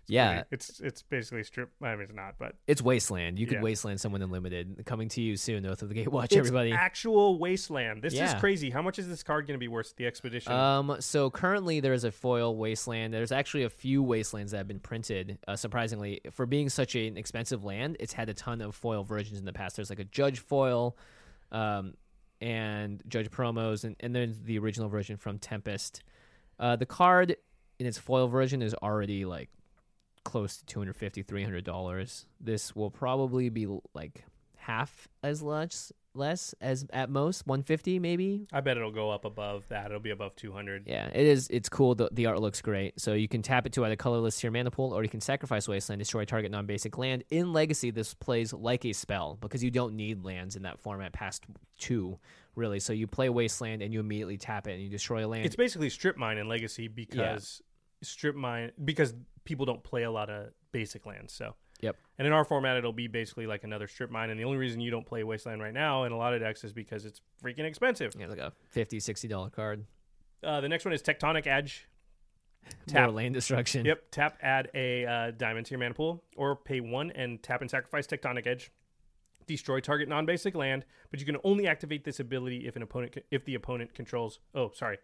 Yeah, it's it's basically strip. I mean, it's not, but it's Wasteland. You could Yeah. Wasteland someone in limited. Coming to you soon. Oath of the Gatewatch, it's everybody. actual wasteland. This is crazy. How much is this card going to be worth? The expedition. Um, so currently there is a foil wasteland. There's actually a few wastelands that have been printed. Uh, surprisingly, for being such an expensive land, it's had a ton of foil versions in the past. There's like a Judge foil, um, and Judge promos, and, and then the original version from Tempest. Uh, the card in its foil version is already like close to 250 300 dollars this will probably be like half as much less as at most 150 maybe I bet it'll go up above that. It'll be above two hundred. yeah, it is. It's cool. The, the art looks great. So you can tap it to either colorless to your or you can sacrifice Wasteland, destroy target non-basic land. In Legacy, this plays like a spell because you don't need lands in that format past two, really. So you play Wasteland and you immediately tap it and you destroy a land. It's basically strip mine in Legacy because strip mine because people don't play a lot of basic lands. So Yep. And in our format, it'll be basically like another strip mine. And the only reason you don't play Wasteland right now in a lot of decks is because it's freaking expensive. yeah, like a 50 60 dollar card. Uh, the next one is Tectonic Edge. More Tap. land destruction. Yep. Tap, add a uh, diamond to your mana pool, or pay one and tap and sacrifice Tectonic Edge. Destroy target non-basic land, but you can only activate this ability if an opponent if the opponent controls. Oh, sorry,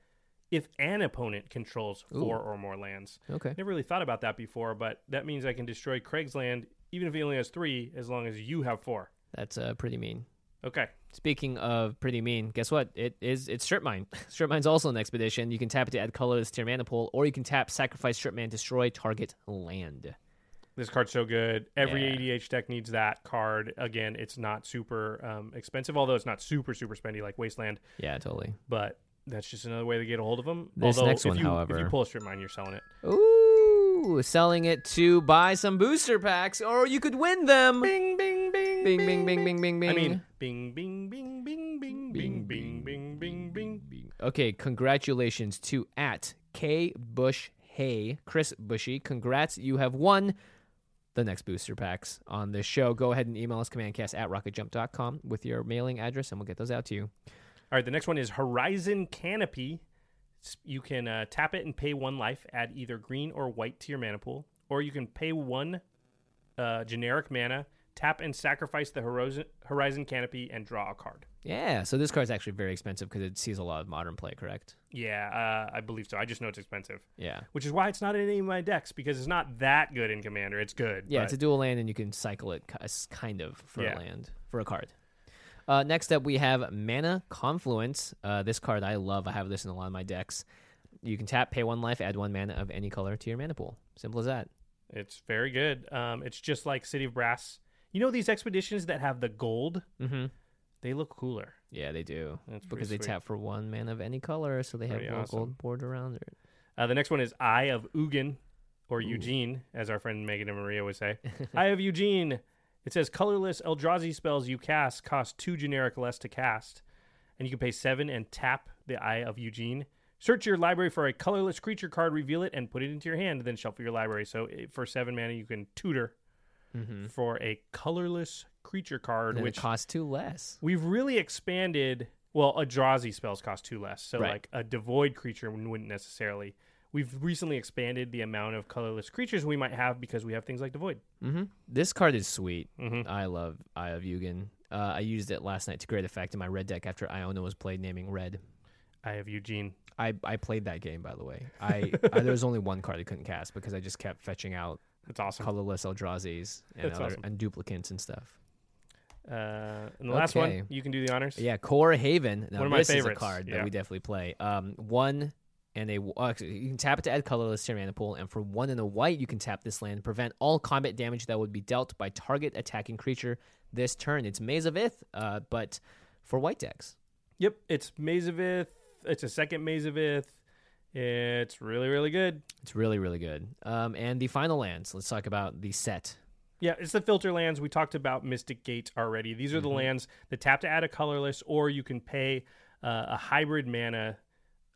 if an opponent controls four or more lands. Okay. Never really thought about that before, but that means I can destroy Craig's land even if he only has three, as long as you have four. That's uh, pretty mean. Okay. Speaking of pretty mean, guess what? It is it's strip mine. strip mine's also an expedition. You can tap it to add colorless to your mana pool, or you can tap sacrifice strip mine, destroy target land. This card's so good. Every Yeah. EDH deck needs that card. Again, it's not super um, expensive, although it's not super super spendy like Wasteland. Yeah, totally. But that's just another way to get a hold of them. This although next if one, you, if you pull a strip mine, you're selling it. Ooh, selling it to buy some booster packs, or you could win them. Bing bing bing Bing, bing, bing, bing, bing, bing. I mean, bing bing bing bing bing bing bing bing bing bing. Okay, congratulations to at K Bush Hay, Chris Bushy. Congrats, you have won the next booster packs on this show. Go ahead and email us commandcast at rocketjump.com with your mailing address, and we'll get those out to you. All right, the next one is Horizon Canopy. You can uh, tap it and pay one life, add either green or white to your mana pool, or you can pay one uh, generic mana, tap and sacrifice the Horizon, Horizon Canopy, and draw a card. Yeah, so this card's actually very expensive because it sees a lot of modern play, correct? Yeah, uh, I believe so. I just know it's expensive, Yeah. which is why it's not in any of my decks because it's not that good in Commander. It's good. Yeah, but- it's a dual land, and you can cycle it ki- kind of for Yeah. a land, for a card. Uh, next up, we have Mana Confluence. Uh, this card I love. I have this in a lot of my decks. You can tap, pay one life, add one mana of any color to your mana pool. Simple as that. It's very good. Um, it's just like City of Brass. You know these expeditions that have the gold? Mm-hmm. They look cooler. Yeah, they do. That's because they tap for one mana of any color, so they have awesome. gold border around it. Uh, the next one is Eye of Ugin, or Eugene, as our friend Megan and Maria would say. Eye of Eugene. It says colorless Eldrazi spells you cast cost two generic less to cast, and you can pay seven and tap the Eye of Eugene. Search your library for a colorless creature card, reveal it, and put it into your hand. Then shuffle your library. So for seven mana, you can tutor Mm-hmm. for a colorless creature card, And which costs two less. we've really expanded. Well, Eldrazi spells cost two less, so Right. like a devoid creature wouldn't necessarily. We've recently expanded the amount of colorless creatures we might have because we have things like devoid. Mm-hmm. This card is sweet. Mhm. I love Eye of Yugen. Uh, I used it last night to great effect in my red deck after Iona was played naming red. I have Eugene. I, I played that game by the way. I, I there was only one card I couldn't cast because I just kept fetching out That's awesome. colorless Eldrazi's and That's other, awesome. and duplicates and stuff. Uh, and the last one, you can do the honors. Yeah, Kor Haven. Now One of my this favorites, is a card yeah. that we definitely play. Um, one and a actually, you can tap it to add colorless to your mana pool, and for one and a white, you can tap this land, prevent all combat damage that would be dealt by target attacking creature this turn. It's Maze of Ith, uh, but for white decks. Yep, it's Maze of Ith. It's a second Maze of Ith. It's really, really good. It's really, really good. Um, and the final lands. Let's talk about the set. Yeah, it's the filter lands. We talked about Mystic Gate already. These are the lands that tap to add a colorless, or you can pay uh, a hybrid mana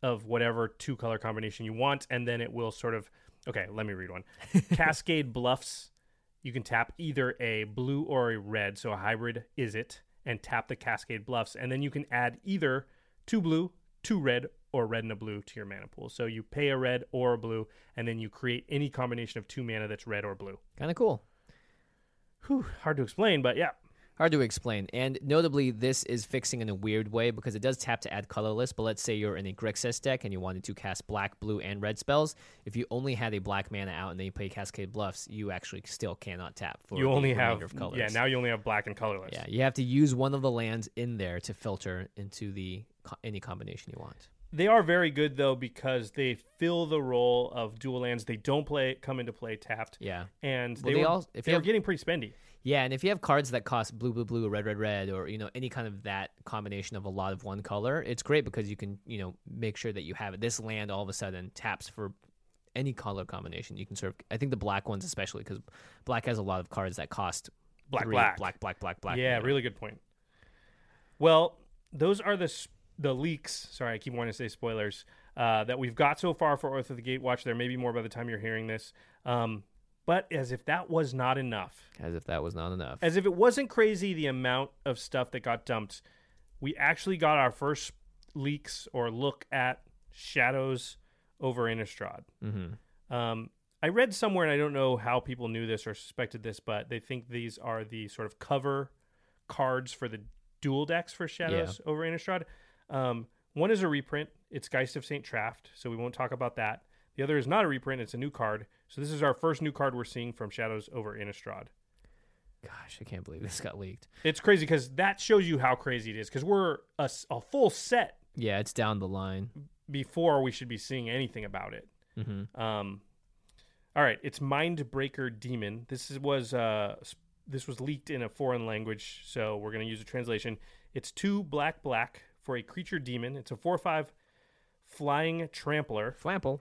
of whatever two color combination you want, and then it will sort of. Okay, let me read one. Cascade Bluffs. You can tap either a blue or a red, so a hybrid is it, and tap the Cascade Bluffs, and then you can add either two blue, two red, or red and a blue to your mana pool. So you pay a red or a blue, and then you create any combination of two mana that's red or blue. Kind of cool. Whew, hard to explain, but yeah. Hard to explain. And notably, this is fixing in a weird way because it does tap to add colorless. But let's say you're in a Grixis deck and you wanted to cast black, blue, and red spells. If you only had a black mana out and then you play Cascade Bluffs, you actually still cannot tap for you only have of colors. yeah. Now you only have black and colorless. yeah, you have to use one of the lands in there to filter into the any combination you want. They are very good though because they fill the role of dual lands. They don't play come into play tapped. Yeah. and Well, they, they were, al- if they were have- getting pretty spendy. Yeah, and if you have cards that cost blue, blue, blue, red, red, red, or you know any kind of that combination of a lot of one color, it's great because you can you know make sure that you have it. This land all of a sudden taps for any color combination. You can sort of, I think the black ones especially because black has a lot of cards that cost Black, three, black. black, black, black, black. yeah, mana. really good point. Well, those are the the leaks. Sorry, I keep wanting to say spoilers uh, that we've got so far for Oath of the Gatewatch. There may be more by the time you're hearing this. Um, but as if that was not enough, As if that was not enough. as if it wasn't crazy the amount of stuff that got dumped, we actually got our first leaks or look at Shadows over Innistrad. mm-hmm. Um, I read somewhere, and I don't know how people knew this or suspected this, but they think these are the sort of cover cards for the dual decks for Shadows over Innistrad. Um, one is a reprint. It's Geist of St. Traft, so we won't talk about that. The other is not a reprint. It's a new card. So this is our first new card we're seeing from Shadows over Innistrad. Gosh, I can't believe this got leaked. It's crazy because that shows you how crazy it is because we're a full set Yeah, it's down the line. before we should be seeing anything about it. Mm-hmm. Um, all right, it's Mindbreaker Demon. This is, was uh, this was leaked in a foreign language, so we're going to use a translation. It's two black black for a creature demon. It's a four five flying trampler. Flample.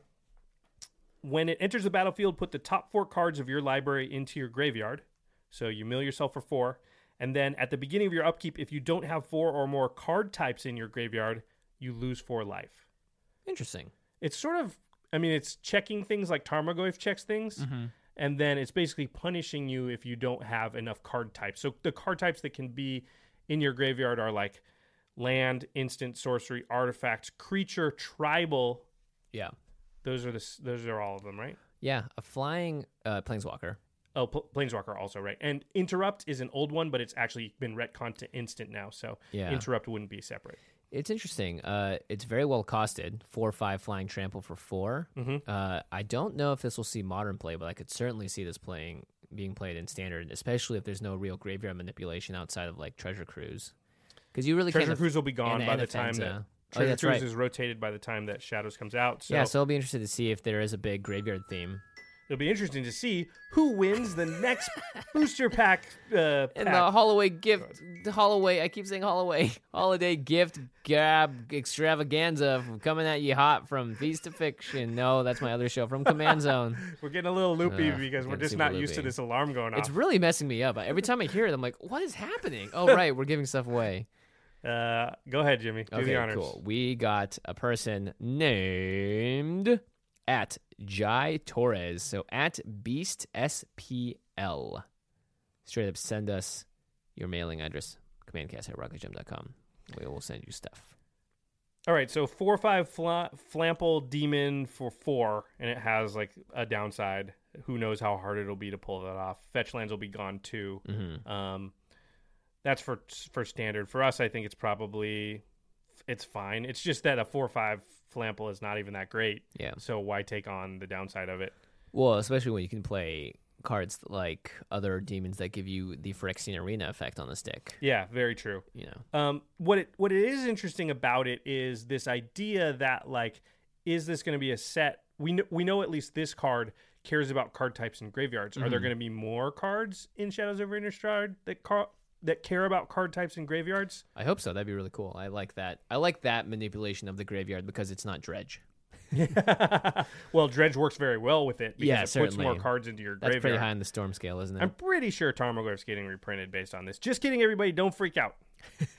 When it enters the battlefield, put the top four cards of your library into your graveyard. So you mill yourself for four. And then at the beginning of your upkeep, if you don't have four or more card types in your graveyard, you lose four life. Interesting. It's sort of, I mean, it's checking things like Tarmogoyf checks things. Mm-hmm. And then it's basically punishing you if you don't have enough card types. So the card types that can be in your graveyard are like land, instant, sorcery, artifact, creature, tribal. Yeah. Those are the those are all of them, right? Yeah, a flying uh, planeswalker. Oh, Pl- Planeswalker also, right? And Interrupt is an old one, but it's actually been retconned to instant now, so Yeah. Interrupt wouldn't be separate. It's interesting. Uh, it's very well costed. Four or five flying trample for 4 Mhm. Uh, I don't know if this will see modern play, but I could certainly see this playing being played in standard, especially if there's no real graveyard manipulation outside of like Treasure Cruise. Because you really Treasure. Cruise will be gone by the time Anafenza. Oh, Treasure that's Cruise right. is rotated by the time that Shadows comes out. So, yeah, so I'll be interested to see if there is a big graveyard theme. it'll be interesting to see who wins the next booster pack. Uh, And pack. the Holloway gift, the Holloway, I keep saying Holloway, holiday gift grab extravaganza from coming at you hot from Feast to Fiction. No, that's my other show from Command Zone. we're getting a little loopy Ugh, because we're just not used to this alarm going off. It's really messing me up. Every time I hear it, I'm like, what is happening? Oh, right, we're giving stuff away. Uh, go ahead, Jimmy. Do okay, the honors. cool. We got a person named at Jai Torres. So at Beast SPL. Straight up send us your mailing address, commandcast at rocketjump.com. We will send you stuff. All right, so four or five fla- flample demon for four, and it has like a downside. Who knows how hard it'll be to pull that off? Fetch lands will be gone too. Mm-hmm. Um, that's for for standard. For us, I think it's probably it's fine. It's just that a four or five flample is not even that great. Yeah. So why take on the downside of it? Well, especially when you can play cards like other demons that give you the Phyrexian Arena effect on the stick. Yeah, very true. You know. Um, what it what it is interesting about it is this idea that like, is this going to be a set? We know, we know at least this card cares about card types and graveyards. Are there going to be more cards in Shadows over Innistrad that car- that care about card types and graveyards? I hope so. That'd be really cool. I like that. I like that manipulation of the graveyard because it's not dredge. well, Dredge works very well with it because Yeah, it puts more cards into your graveyard. That's graveyard. pretty high on the storm scale, isn't it? I'm pretty sure Tarmogoyf's getting reprinted based on this. Just kidding, everybody. Don't freak out.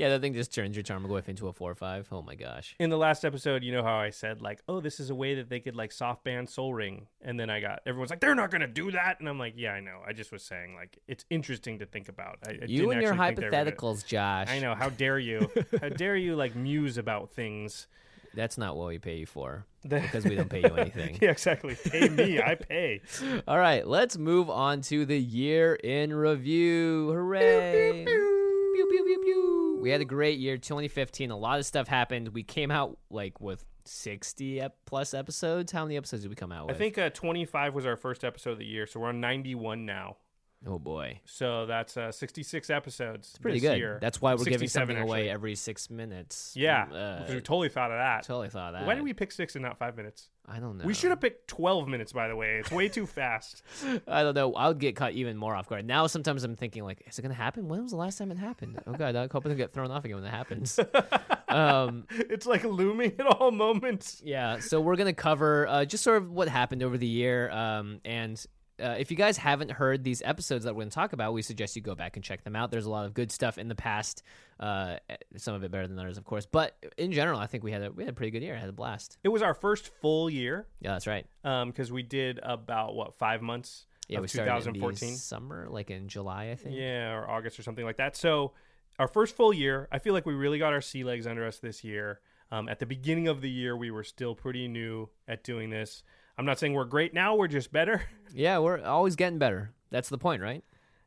yeah, that thing just turns your Tarmogoyf into a four or five. Oh my gosh. In the last episode, you know how I said like, "Oh, this is a way that they could like soft ban Sol Ring," and then I got everyone's like, "They're not going to do that," and I'm like, "Yeah, I know. I just was saying like it's interesting to think about." I, I You and your actually think they were gonna- hypotheticals, Josh. I know. How dare you? how dare you like muse about things? That's not what we pay you for because we don't pay you anything. yeah, exactly. Pay me. I pay. All right, let's move on to the year in review. Hooray! Pew, pew, pew, pew. We had a great year, 2015. A lot of stuff happened. We came out like with 60 plus episodes. How many episodes did we come out with? I think uh, 25 was our first episode of the year, so we're on 91 now. Oh boy, So that's uh, 66 episodes. it's pretty good. Year. That's why we're giving 67 something away every six minutes. Yeah, Uh, we totally thought of that. totally thought of that. Why did we pick six and not five minutes? I don't know. We should have picked 12 minutes, by the way. It's way too fast. I don't know. I would get caught even more off guard. Now sometimes I'm thinking like, is it gonna happen? When was the last time it happened? Oh god, I'm hoping to get thrown off again when that happens. um, it's like looming at all moments. yeah. So we're gonna cover uh, just sort of what happened over the year. Um, and uh, if you guys haven't heard these episodes that we're gonna talk about, we suggest you go back and check them out. There's a lot of good stuff in the past. Uh, some of it better than others, of course. But in general, I think we had a we had a pretty good year. I had a blast. It was our first full year Yeah, that's right. because we did about, what, five months Yeah, of we started in 2014? the summer, like in July, I think. Yeah, or August or something like that. So our first full year, I feel like we really got our sea legs under us this year. Um, at the beginning of the year, we were still pretty new at doing this. I'm not saying we're great now; we're just better. Yeah, we're always getting better. That's the point, right?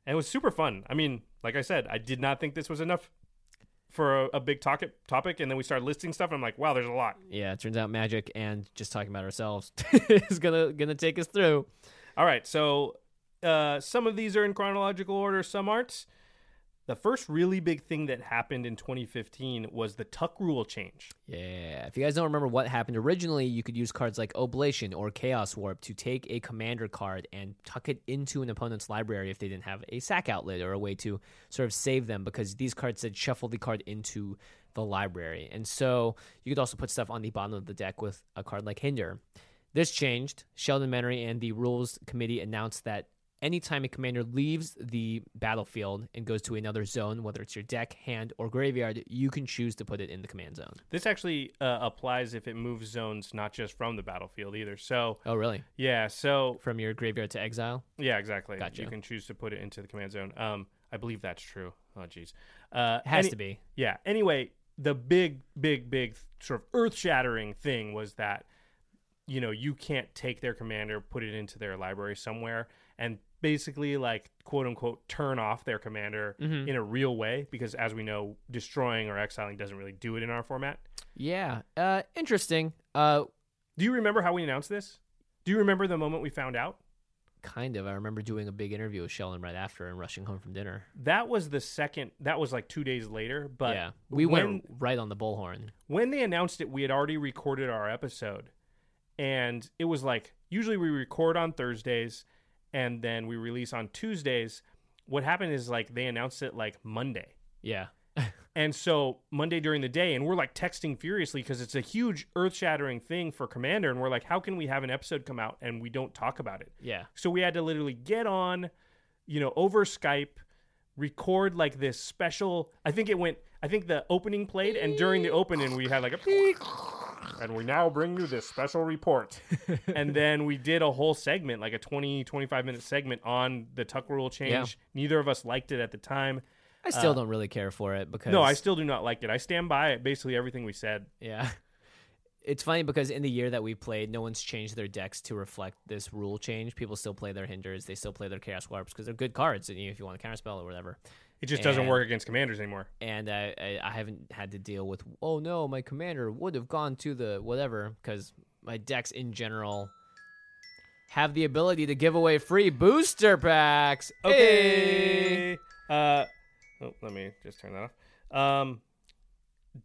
And it was super fun. I mean, like I said, I did not think this was enough for a, a big topic. Topic, and then we started listing stuff, and I'm like, wow, there's a lot. Yeah, it turns out magic and just talking about ourselves is gonna gonna take us through. All right, so uh, some of these are in chronological order, some aren't. The first really big thing that happened in 2015 was the Tuck rule change. Yeah, if you guys don't remember what happened originally, you could use cards like Oblation or Chaos Warp to take a commander card and tuck it into an opponent's library if they didn't have a sack outlet or a way to sort of save them because these cards said shuffle the card into the library. And so you could also put stuff on the bottom of the deck with a card like Hinder. This changed. Sheldon Menery and the Rules Committee announced that anytime a commander leaves the battlefield and goes to another zone, whether it's your deck, hand, or graveyard, you can choose to put it in the command zone. This actually uh, applies if it moves zones, not just from the battlefield either. So, Oh, really? yeah, so From your graveyard to exile? yeah, exactly. Gotcha. You can choose to put it into the command zone. Um, I believe that's true. Oh, jeez. Uh, It has any- to be. Yeah. Anyway, the big, big, big sort of earth-shattering thing was that you know you can't take their commander, put it into their library somewhere, and basically like quote unquote turn off their commander Mhm. in a real way because as we know destroying or exiling doesn't really do it in our format Yeah. Uh, interesting. Uh, do you remember how we announced this do you remember the moment we found out kind of. I remember doing a big interview with Sheldon right after and rushing home from dinner. that was the second that was like two days later but yeah, we when, went right on the bullhorn. when they announced it we had already recorded our episode and it was like usually we record on Thursdays and then we release on Tuesdays. What happened is like they announced it like Monday. Yeah. And so Monday during the day, and we're like texting furiously because it's a huge earth shattering thing for Commander. And we're like, how can we have an episode come out and we don't talk about it? Yeah. So we had to literally get on, you know, over Skype, record like this special. I think it went, I think the opening played, and during the opening, we had like a and we now bring you this special report. and then we did a whole segment, like a 20, 25 minute segment on the Tuck rule change. Yeah. Neither of us liked it at the time. I still don't really care for it because Uh, No, I still do not like it. I stand by basically everything we said. Yeah. It's funny because in the year that we played, no one's changed their decks to reflect this rule change. People still play their hinders, they still play their chaos warps because they're good cards. And if you want to counterspell or whatever, It just doesn't And- work against commanders anymore. and I, I, I haven't had to deal with oh no, my commander would have gone to the whatever because my decks in general have the ability to give away free booster packs. Hey! Okay. Uh, oh, let me just turn that off. Um,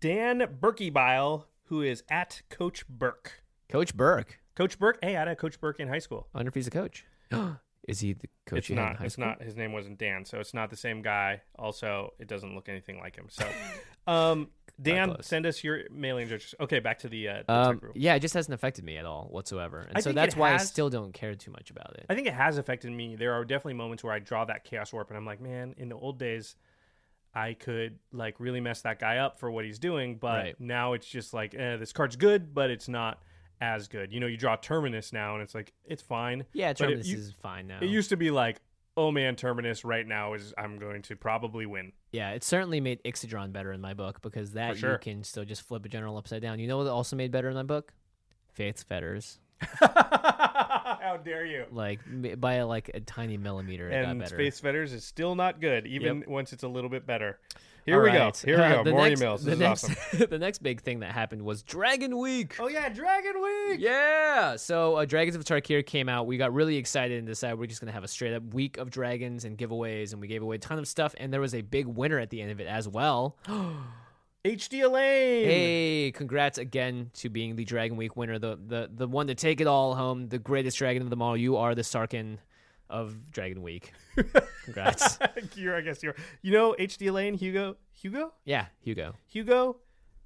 Dan Berkebile, who is at Coach Burke. Coach Burke. Coach Burke. Hey, I had a Coach Burke in high school. I wonder if he's a coach. Is he the coach? it's you had in not. It's school? not. His name wasn't Dan, so it's not the same guy. Also, it doesn't look anything like him. So, um, Dan, send us your mailing address. Okay, back to the, uh, the Um, yeah, it just hasn't affected me at all whatsoever, and I so that's why I still don't care too much about it. I think it has affected me. There are definitely moments where I draw that chaos warp and I'm like, man, in the old days, I could like really mess that guy up for what he's doing, but Right. now it's just like, eh, this card's good, but it's not as good. You know, you draw Terminus now and it's like it's fine. Yeah, it- Terminus is fine now. It used to be like, oh man, Terminus right now is I'm going to probably win. yeah, it certainly made Ixidron better in my book because that sure. you can still just flip a general upside down. You know what also made better in my book? Faith's Fetters. How dare you? Like by like a tiny millimeter, it And got better. Faith's Fetters is still not good, even Yep. once it's a little bit better. Here All we right. go. Here we Uh, go. the More next- emails. This is next, awesome. the next big thing that happened was Dragon Week. Oh yeah, Dragon Week. Yeah. So uh, Dragons of Tarkir came out. We got really excited and decided we're just going to have a straight up week of dragons and giveaways. And we gave away a ton of stuff. And there was a big winner at the end of it as well. HD Elaine. hey, congrats again to being the Dragon Week winner, the, the, the one to take it all home, the greatest dragon of them all. You are the Sarkhan of Dragon Week. Congrats. you're, I guess you're. You know, HD Lane, Hugo, Hugo, yeah, Hugo. Hugo.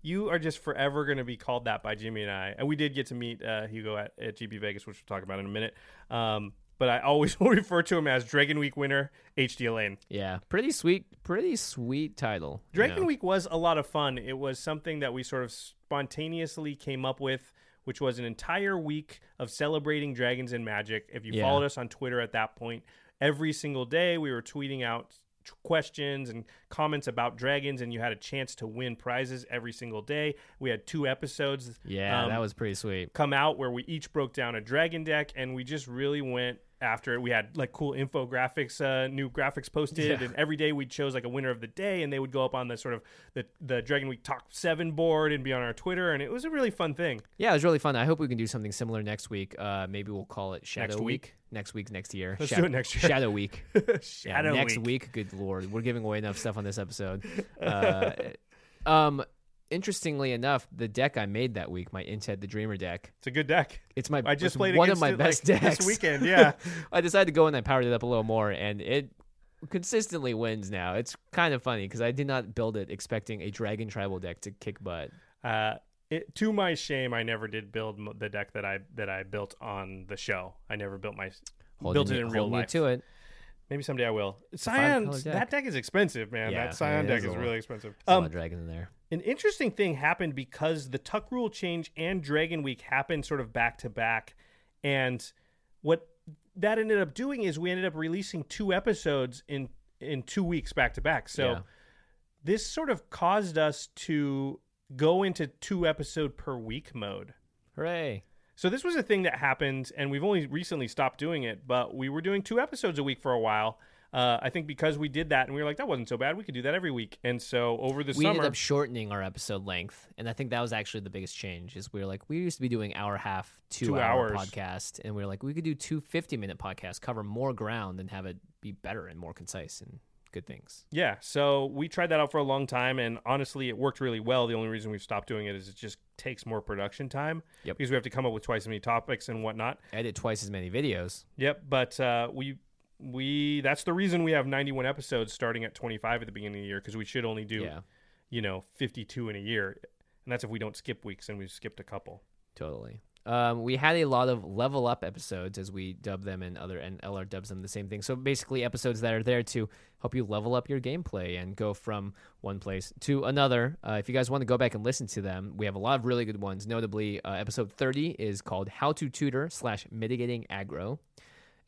You are just forever going to be called that by Jimmy and I. And we did get to meet uh, Hugo at, at GP Vegas, which we'll talk about in a minute. Um, but I always will refer to him as Dragon Week winner, HD Lane. Yeah, pretty sweet, pretty sweet title. you Dragon know. Week was a lot of fun. It was something that we sort of spontaneously came up with, which was an entire week of celebrating dragons and magic. If you Yeah. followed us on Twitter at that point, every single day we were tweeting out t- questions and comments about dragons, and you had a chance to win prizes every single day. We had two episodes. Yeah, um, that was pretty sweet. come out where we each broke down a dragon deck and we just really went after. We had like cool infographics, uh, new graphics posted, Yeah. and every day we chose like a winner of the day, and they would go up on the sort of the the Dragon Week Top Seven board and be on our Twitter, and it was a really fun thing. Yeah, it was really fun. I hope we can do something similar next week. Uh, maybe we'll call it Shadow Next week. week? Next week, next year. Let's Shadow, do it next year. Shadow week. Yeah, Shadow next Week. week. Good lord, we're giving away enough stuff on this episode. Uh, um, interestingly enough, the deck I made that week, my Intet the Dreamer deck, It's a good deck. it's my I just played one of my it, best like, decks this weekend. Yeah, I decided to go and I powered it up a little more, and it consistently wins now. It's kind of funny because I did not build it expecting a Dragon Tribal deck to kick butt. uh, it, to my shame, I never did build the deck that I that I built on the show. I never built my Holding built it you- in real life. to it. Maybe someday I will. Scion, deck. that deck is expensive, man. Yeah, that Scion deck is is really expensive. There's a lot Um, of dragon in there. An interesting thing happened because the Tuck Rule change and Dragon Week happened sort of back to back. And what that ended up doing is we ended up releasing two episodes in in two weeks back to back. So Yeah. this sort of caused us to go into two episode per week mode. Hooray! So this was a thing that happened, and we've only recently stopped doing it. But we were doing two episodes a week for a while. Uh, I think because we did that, and we were like, that wasn't so bad. We could do that every week. And so over the we summer, ended up shortening our episode length, and I think that was actually the biggest change. Is we were like, we used to be doing hour half, two, Two hour hours. podcast, and we were like, we could do two 50 minute podcasts, cover more ground, and have it be better and more concise and good things. Yeah, so we tried that out for a long time, and honestly, it worked really well. The only reason we've stopped doing it is it just takes more production time Yep. because we have to come up with twice as many topics and whatnot. Edit twice as many videos. Yep, but uh, we we that's the reason we have 91 episodes starting at 25 at the beginning of the year because we should only do Yeah, you know 52 in a year, and that's if we don't skip weeks, and we've skipped a couple. totally. Um, we had a lot of level up episodes, as we dub them, and other and LR dubs them the same thing. So basically, episodes that are there to help you level up your gameplay and go from one place to another. Uh, if you guys want to go back and listen to them, we have a lot of really good ones. Notably, uh, episode 30 is called "How to Tutor slash Mitigating Aggro."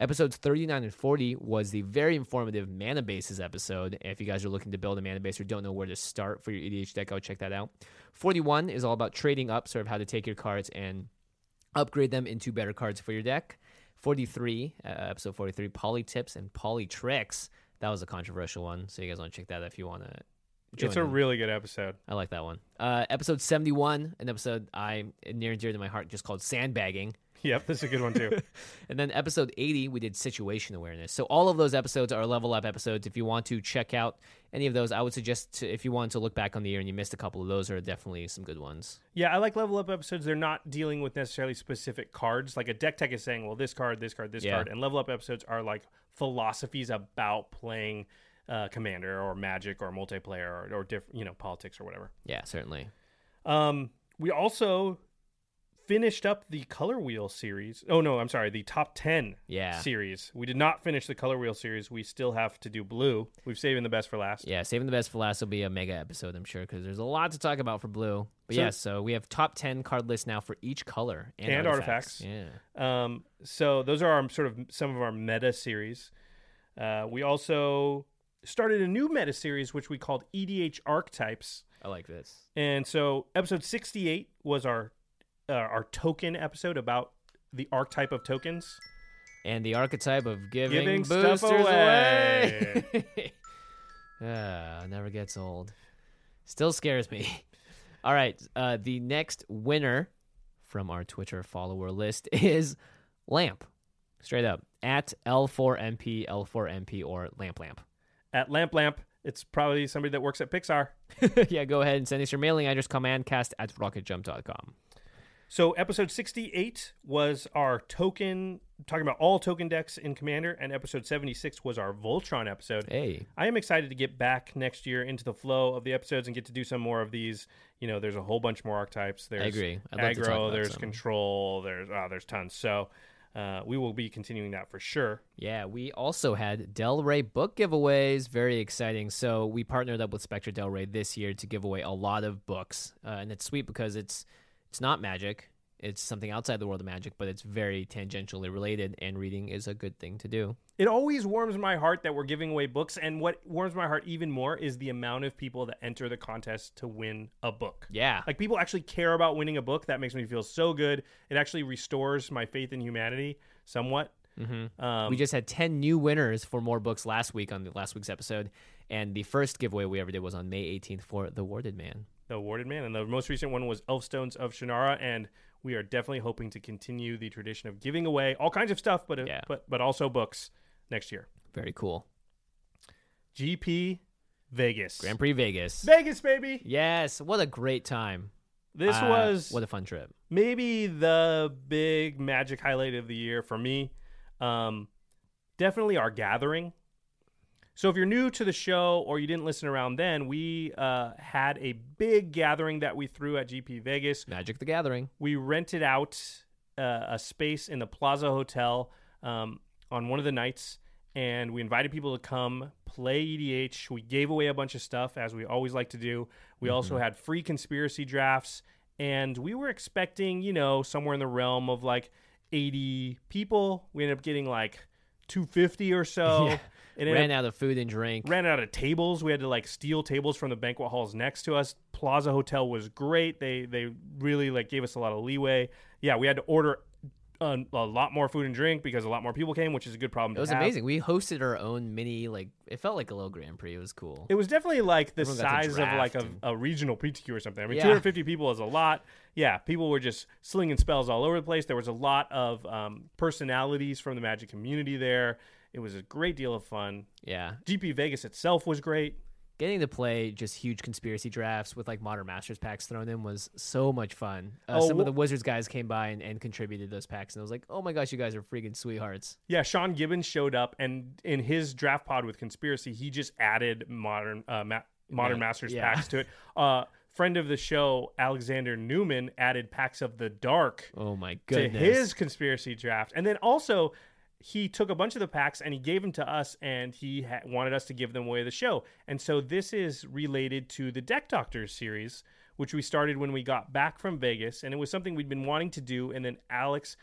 Episodes 39 and 40 was the very informative mana bases episode. If you guys are looking to build a mana base or don't know where to start for your EDH deck, go check that out. 41 is all about trading up, sort of how to take your cards and upgrade them into better cards for your deck. 43, uh, episode 43, poly tips and poly tricks. That was a controversial one, so you guys want to check that out if you want to. it's a really good episode. I like that one. Uh, episode 71, an episode I near and dear to my heart, just called sandbagging. Yep, that's a good one too. And then episode 80, we did situation awareness. So all of those episodes are level up episodes. If you want to check out any of those, I would suggest to, if you want to look back on the year and you missed a couple of those, are definitely some good ones. Yeah, I like level up episodes. They're not dealing with necessarily specific cards. Like a deck tech is saying, well, this card, this card, this Yeah. card. And level up episodes are like philosophies about playing uh, Commander or Magic or multiplayer or, or different, you know, politics or whatever. Yeah, certainly. Um, we also finished up the Color Wheel series. Oh no, I'm sorry, the top ten Yeah. series. We did not finish the Color Wheel series. We still have to do Blue. We've saving the best for last. Yeah, saving the best for last will be a mega episode, I'm sure, because there's a lot to talk about for blue. But So- yeah, so we have top 10 card lists now for each color and, And artifacts. artifacts. Yeah. Um, so those are our sort of some of our meta series. Uh, we also started a new meta series which we called EDH archetypes. I like this. And so episode 68 was our uh, our token episode about the archetype of tokens. And the archetype of giving, Giving stuff boosters away. away. ah, never gets old. Still scares me. All right, uh, the next winner from our Twitter follower list is Lamp. Straight up at L4MP, L4MP, or Lamp Lamp. At Lamp Lamp, it's probably somebody that works at Pixar. yeah, go ahead and send us your mailing address, commandcast at rocketjump.com. So episode 68 was our token talking about all token decks in Commander and episode 76 was our Voltron episode. Hey, I am excited to get back next year into the flow of the episodes and get to do some more of these. You know, there's a whole bunch more archetypes. There's agree. I'd love to talk aggro, there's some. control, there's oh, there's tons. So uh, we will be continuing that for sure. Yeah, we also had Del Rey book giveaways. Very exciting. So we partnered up with Spectra Del Rey this year to give away a lot of books, uh, and it's sweet because it's it's not magic. It's something outside the world of magic, but it's very tangentially related, and reading is a good thing to do. It always warms my heart that we're giving away books, and what warms my heart even more is the amount of people that enter the contest to win a book. Yeah, Like people actually care about winning a book. That makes me feel so good. It actually restores my faith in humanity somewhat. Mm-hmm. Um, we just had 10 new winners for more books last week on the last week's episode, and the first giveaway we ever did was on May 18th for The Warded Man. The awarded man, and the most recent one was Elfstones of Shannara, and we are definitely hoping to continue the tradition of giving away all kinds of stuff, but Yeah. but but also books next year. Very cool. GP Vegas, Grand Prix Vegas. Vegas, baby. Yes, what a great time. This Uh, was what a fun trip. maybe the big magic highlight of the year for me. Um, definitely our gathering. So if you're new to the show or you didn't listen around then, we uh, had a big gathering that we threw at GP Vegas. Magic the Gathering. We rented out uh, a space in the Plaza Hotel um, on one of the nights, and we invited people to come play EDH. We gave away a bunch of stuff, as we always like to do. We also had free conspiracy drafts, and we were expecting, you know, somewhere in the realm of like 80 people. We ended up getting like 250 or so. Yeah. It Ran up- out of food and drink. ran out of tables. We had to like steal tables from the banquet halls next to us. Plaza Hotel was great. They they really like gave us a lot of leeway. Yeah, we had to order a, a lot more food and drink because a lot more people came, which is a good problem. It was have. amazing. We hosted our own mini like it felt like a little Grand Prix. It was cool. It was definitely like the Everyone size of like a, and- a regional PTQ or something. I mean, Yeah. 250 people is a lot. Yeah, people were just slinging spells all over the place. There was a lot of um, personalities from the Magic community there. It was a great deal of fun. yeah, GP Vegas itself was great. Getting to play just huge conspiracy drafts with like modern masters packs thrown in was so much fun. Uh, Oh, some of the Wizards guys came by and, and contributed those packs, and I was like, oh my gosh, you guys are freaking sweethearts. Yeah, Sean Gibbons showed up, and in his draft pod with Conspiracy, he just added modern uh, ma- modern Ma- masters yeah. packs to it. Uh, friend of the show, Alexander Newman, added packs of the dark Oh my goodness! to his conspiracy draft, and then also he took a bunch of the packs and he gave them to us, and he ha- wanted us to give them away the show. And so this is related to the Deck Doctors series, which we started when we got back from Vegas, and it was something we'd been wanting to do. And then Alex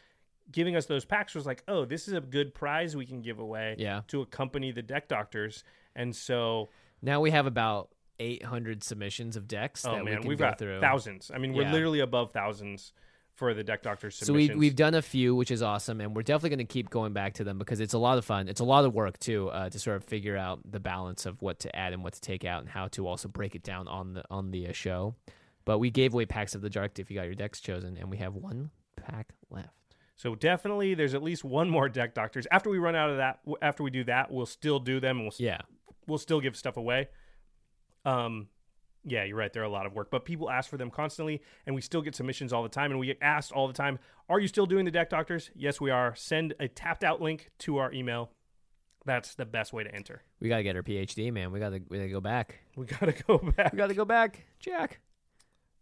giving us those packs was like, "Oh, this is a good prize we can give away Yeah. to accompany the Deck Doctors." And so, Now we have about 800 submissions of decks oh that we man, can we've go got through. thousands. I mean, we're Yeah. literally above thousands for the Deck Doctors So submissions. we, we've done a few, which is awesome, and we're definitely going to keep going back to them because it's a lot of fun. It's a lot of work too uh, to sort of figure out the balance of what to add and what to take out, and how to also break it down on the on the uh, show. But we gave away packs of the dark if you got your decks chosen, and we have one pack left. So definitely, there's at least one more deck doctors. After we run out of that, after we do that, we'll still do them, and we'll Yeah, we'll still give stuff away. Um, yeah, you're right. They're a lot of work, but people ask for them constantly, and we still get submissions all the time, and we get asked all the time, "Are you still doing the deck doctors?" Yes, we are. Send a tapped out link to our email. That's the best way to enter. we gotta get our PhD, man. We gotta we gotta go back. We gotta go back. We gotta go back, Jack.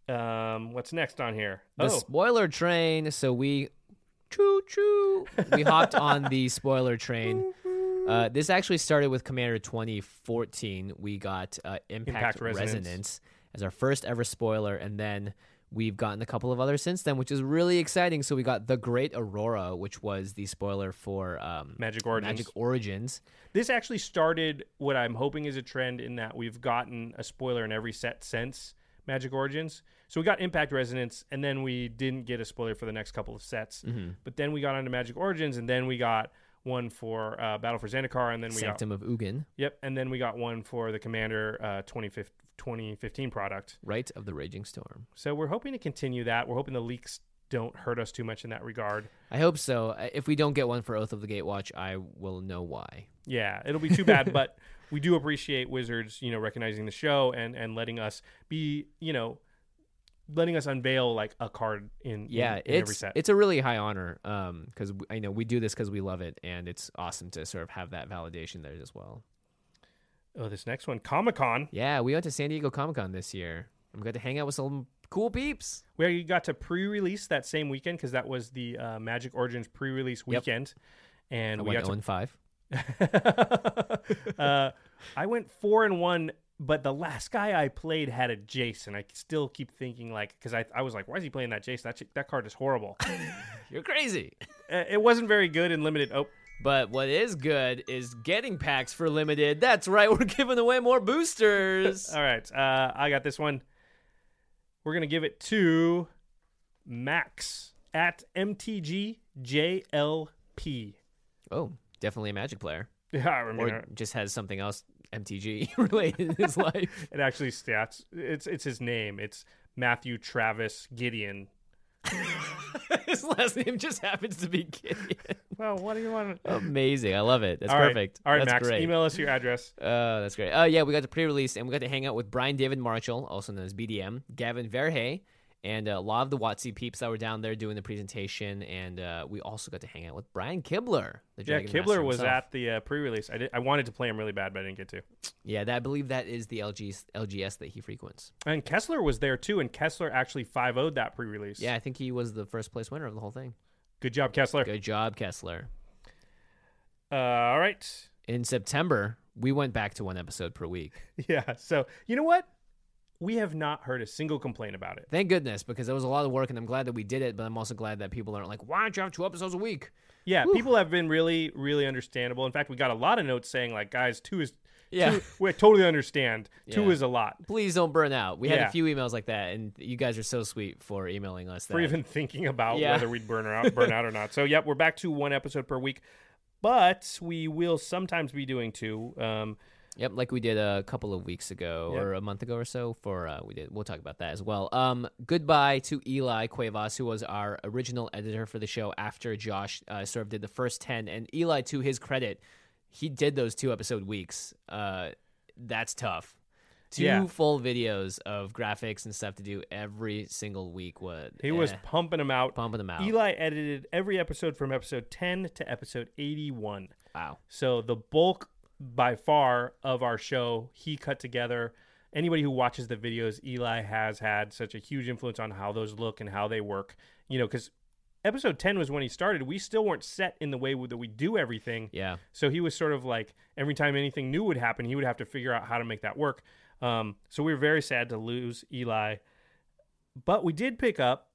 Um, what's next on here? The oh, spoiler train. So we, choo choo, we hopped on the spoiler train. Uh, this actually started with Commander 2014. We got uh, Impact, Impact Resonance. Resonance. as our first ever spoiler, and then we've gotten a couple of others since then, which is really exciting. So we got the Great Aurora, which was the spoiler for um, Magic Origins. Magic Origins. This actually started what I'm hoping is a trend in that we've gotten a spoiler in every set since Magic Origins. So we got Impact Resonance, and then we didn't get a spoiler for the next couple of sets. Mm-hmm. But then we got onto Magic Origins, and then we got one for uh, Battle for Zendikar, and then we Sanctum of Ugin, yep, and then we got one for the Commander uh, 2015 2015 product. Rite of the Raging Storm. So we're hoping to continue that. We're hoping the leaks don't hurt us too much in that regard. I hope so. If we don't get one for Oath of the Gatewatch, I will know why. Yeah, it'll be too bad, but we do appreciate Wizards, you know, recognizing the show and and letting us be, you know, letting us unveil like a card in yeah, in, in every it's set. it's a really high honor um because I know we do this because we love it and it's awesome to sort of have that validation there as well. oh, this next one, Comic Con, Yeah, we went to San Diego Comic Con this year. I'm got to hang out with some cool peeps. where you got to pre-release that same weekend because that was the uh, Magic Origins pre-release Yep. weekend, and I we went got 0 5. uh, I went four and one. But the last guy I played had a Jason. I still keep thinking like, because I, I was like, why is he playing that Jason? That that card is horrible. You're crazy. Uh, it wasn't very good in limited. Oh, But what is good is getting packs for limited. That's right, we're giving away more boosters. All right, uh, I got this one. We're gonna give it to Max at MTGJLP. oh, definitely a Magic player. Yeah, I remember. Or just has something else MTG related in his life. it actually stats. It's it's his name. It's Matthew Travis Gideon. his last name just happens to be Gideon. Well, what do you want? Amazing. I love it. That's All right. perfect. All right, That's Max. great. Email us your address. Uh, that's great. Uh, yeah, we got the pre-release and we got to hang out with Brian David Marshall, also known as BDM, Gavin Verhey, and uh, a lot of the WotC peeps that were down there doing the presentation. And uh, we also got to hang out with Brian Kibler. The Yeah, Dragon Kibler was at the uh, pre-release. I did. I wanted to play him really bad, but I didn't get to. Yeah, that, I believe that is the LG, LGS that he frequents. And Kessler was there too, and Kessler actually 5 0'd that pre-release. Yeah, I think he was the first place winner of the whole thing. Good job, Kessler. Good job, Kessler. Uh, all right. In September, we went back to one episode per week. Yeah. So you know what? We have not heard a single complaint about it. Thank goodness, because it was a lot of work, and I'm glad that we did it. But I'm also glad that people aren't like, "Why don't you have two episodes a week?" Yeah, people have been really, really understandable. In fact, we got a lot of notes saying like, guys, two is Yeah. Two, we totally understand. Two is a lot. Please don't burn out. We had Yeah. a few emails like that, and you guys are so sweet for emailing us. That. For even thinking about Yeah. whether we'd burn out, burn out or not. So, yep, we're back to one episode per week, but we will sometimes be doing two. Um, Yep, like we did a couple of weeks ago Yep. or a month ago or so. For uh, we did, we'll talk about that as well. Um, goodbye to Eli Cuevas, who was our original editor for the show after Josh uh, sort of did the first ten. And Eli, to his credit, he did those two episode weeks. Uh, that's tough. Two Yeah. full videos of graphics and stuff to do every single week. What he was eh, pumping them out. pumping them out. Eli edited every episode from episode 10 to episode 81. wow. So the bulk by far of our show he cut together. Anybody who watches the videos, Eli has had such a huge influence on how those look and how they work. You know, because episode 10 was when he started. We still weren't set in the way that we do everything. Yeah. So he was sort of like every time anything new would happen, he would have to figure out how to make that work. Um, so we were very sad to lose Eli, but we did pick up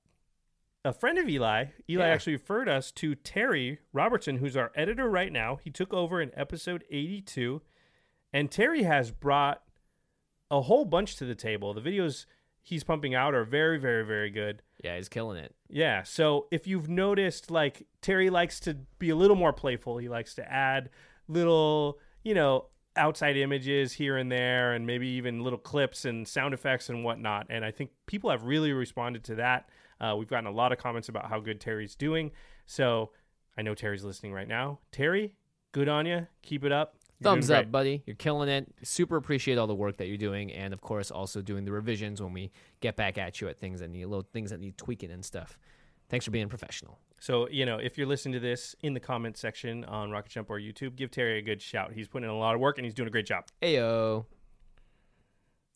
a friend of Eli. Eli Yeah. actually referred us to Terry Robertson, who's our editor right now. He took over in episode 82, and Terry has brought a whole bunch to the table. The videos he's pumping out are very, very, very good. Yeah, he's killing it. Yeah. So if you've noticed, like Terry likes to be a little more playful. He likes to add little, you know, outside images here and there, and maybe even little clips and sound effects and whatnot. And I think people have really responded to that. Uh, we've gotten a lot of comments about how good Terry's doing. So I know Terry's listening right now. Terry, good on you. Keep it up. You're Thumbs up, buddy. You're killing it. Super appreciate all the work that you're doing, and of course, also doing the revisions when we get back at you at things that need little things that need tweaking and stuff. Thanks for being professional. So, you know, if you're listening to this in the comment section on Rocket Jump or YouTube, give Terry a good shout. He's putting in a lot of work and he's doing a great job. Ayo.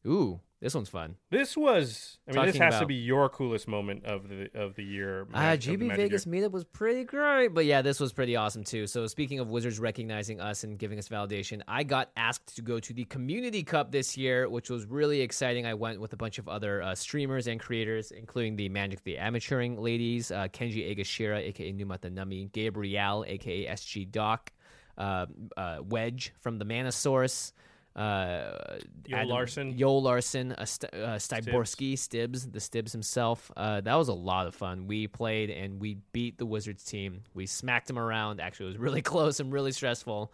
Ooh, this one's fun. This was, I mean, this Talking has to be your coolest moment of the of the year. Ah, of the GP Magic Vegas year. meetup was pretty great, but yeah, this was pretty awesome too. So speaking of Wizards recognizing us and giving us validation, I got asked to go to the Community Cup this year, which was really exciting. I went with a bunch of other uh, streamers and creators, including the Magic the Amateuring ladies, uh, Kenji Egashira, aka Numot the Nummy, Gabrielle, aka SG Doc, uh, uh, Wedge from the Mana Source. Uh, Yo Adam- Larson. Yo Larson, uh, St- uh, Styborski, Stibbs, the Stibbs himself. Uh, that was a lot of fun. We played and we beat the Wizards team. We smacked them around. Actually, it was really close and really stressful.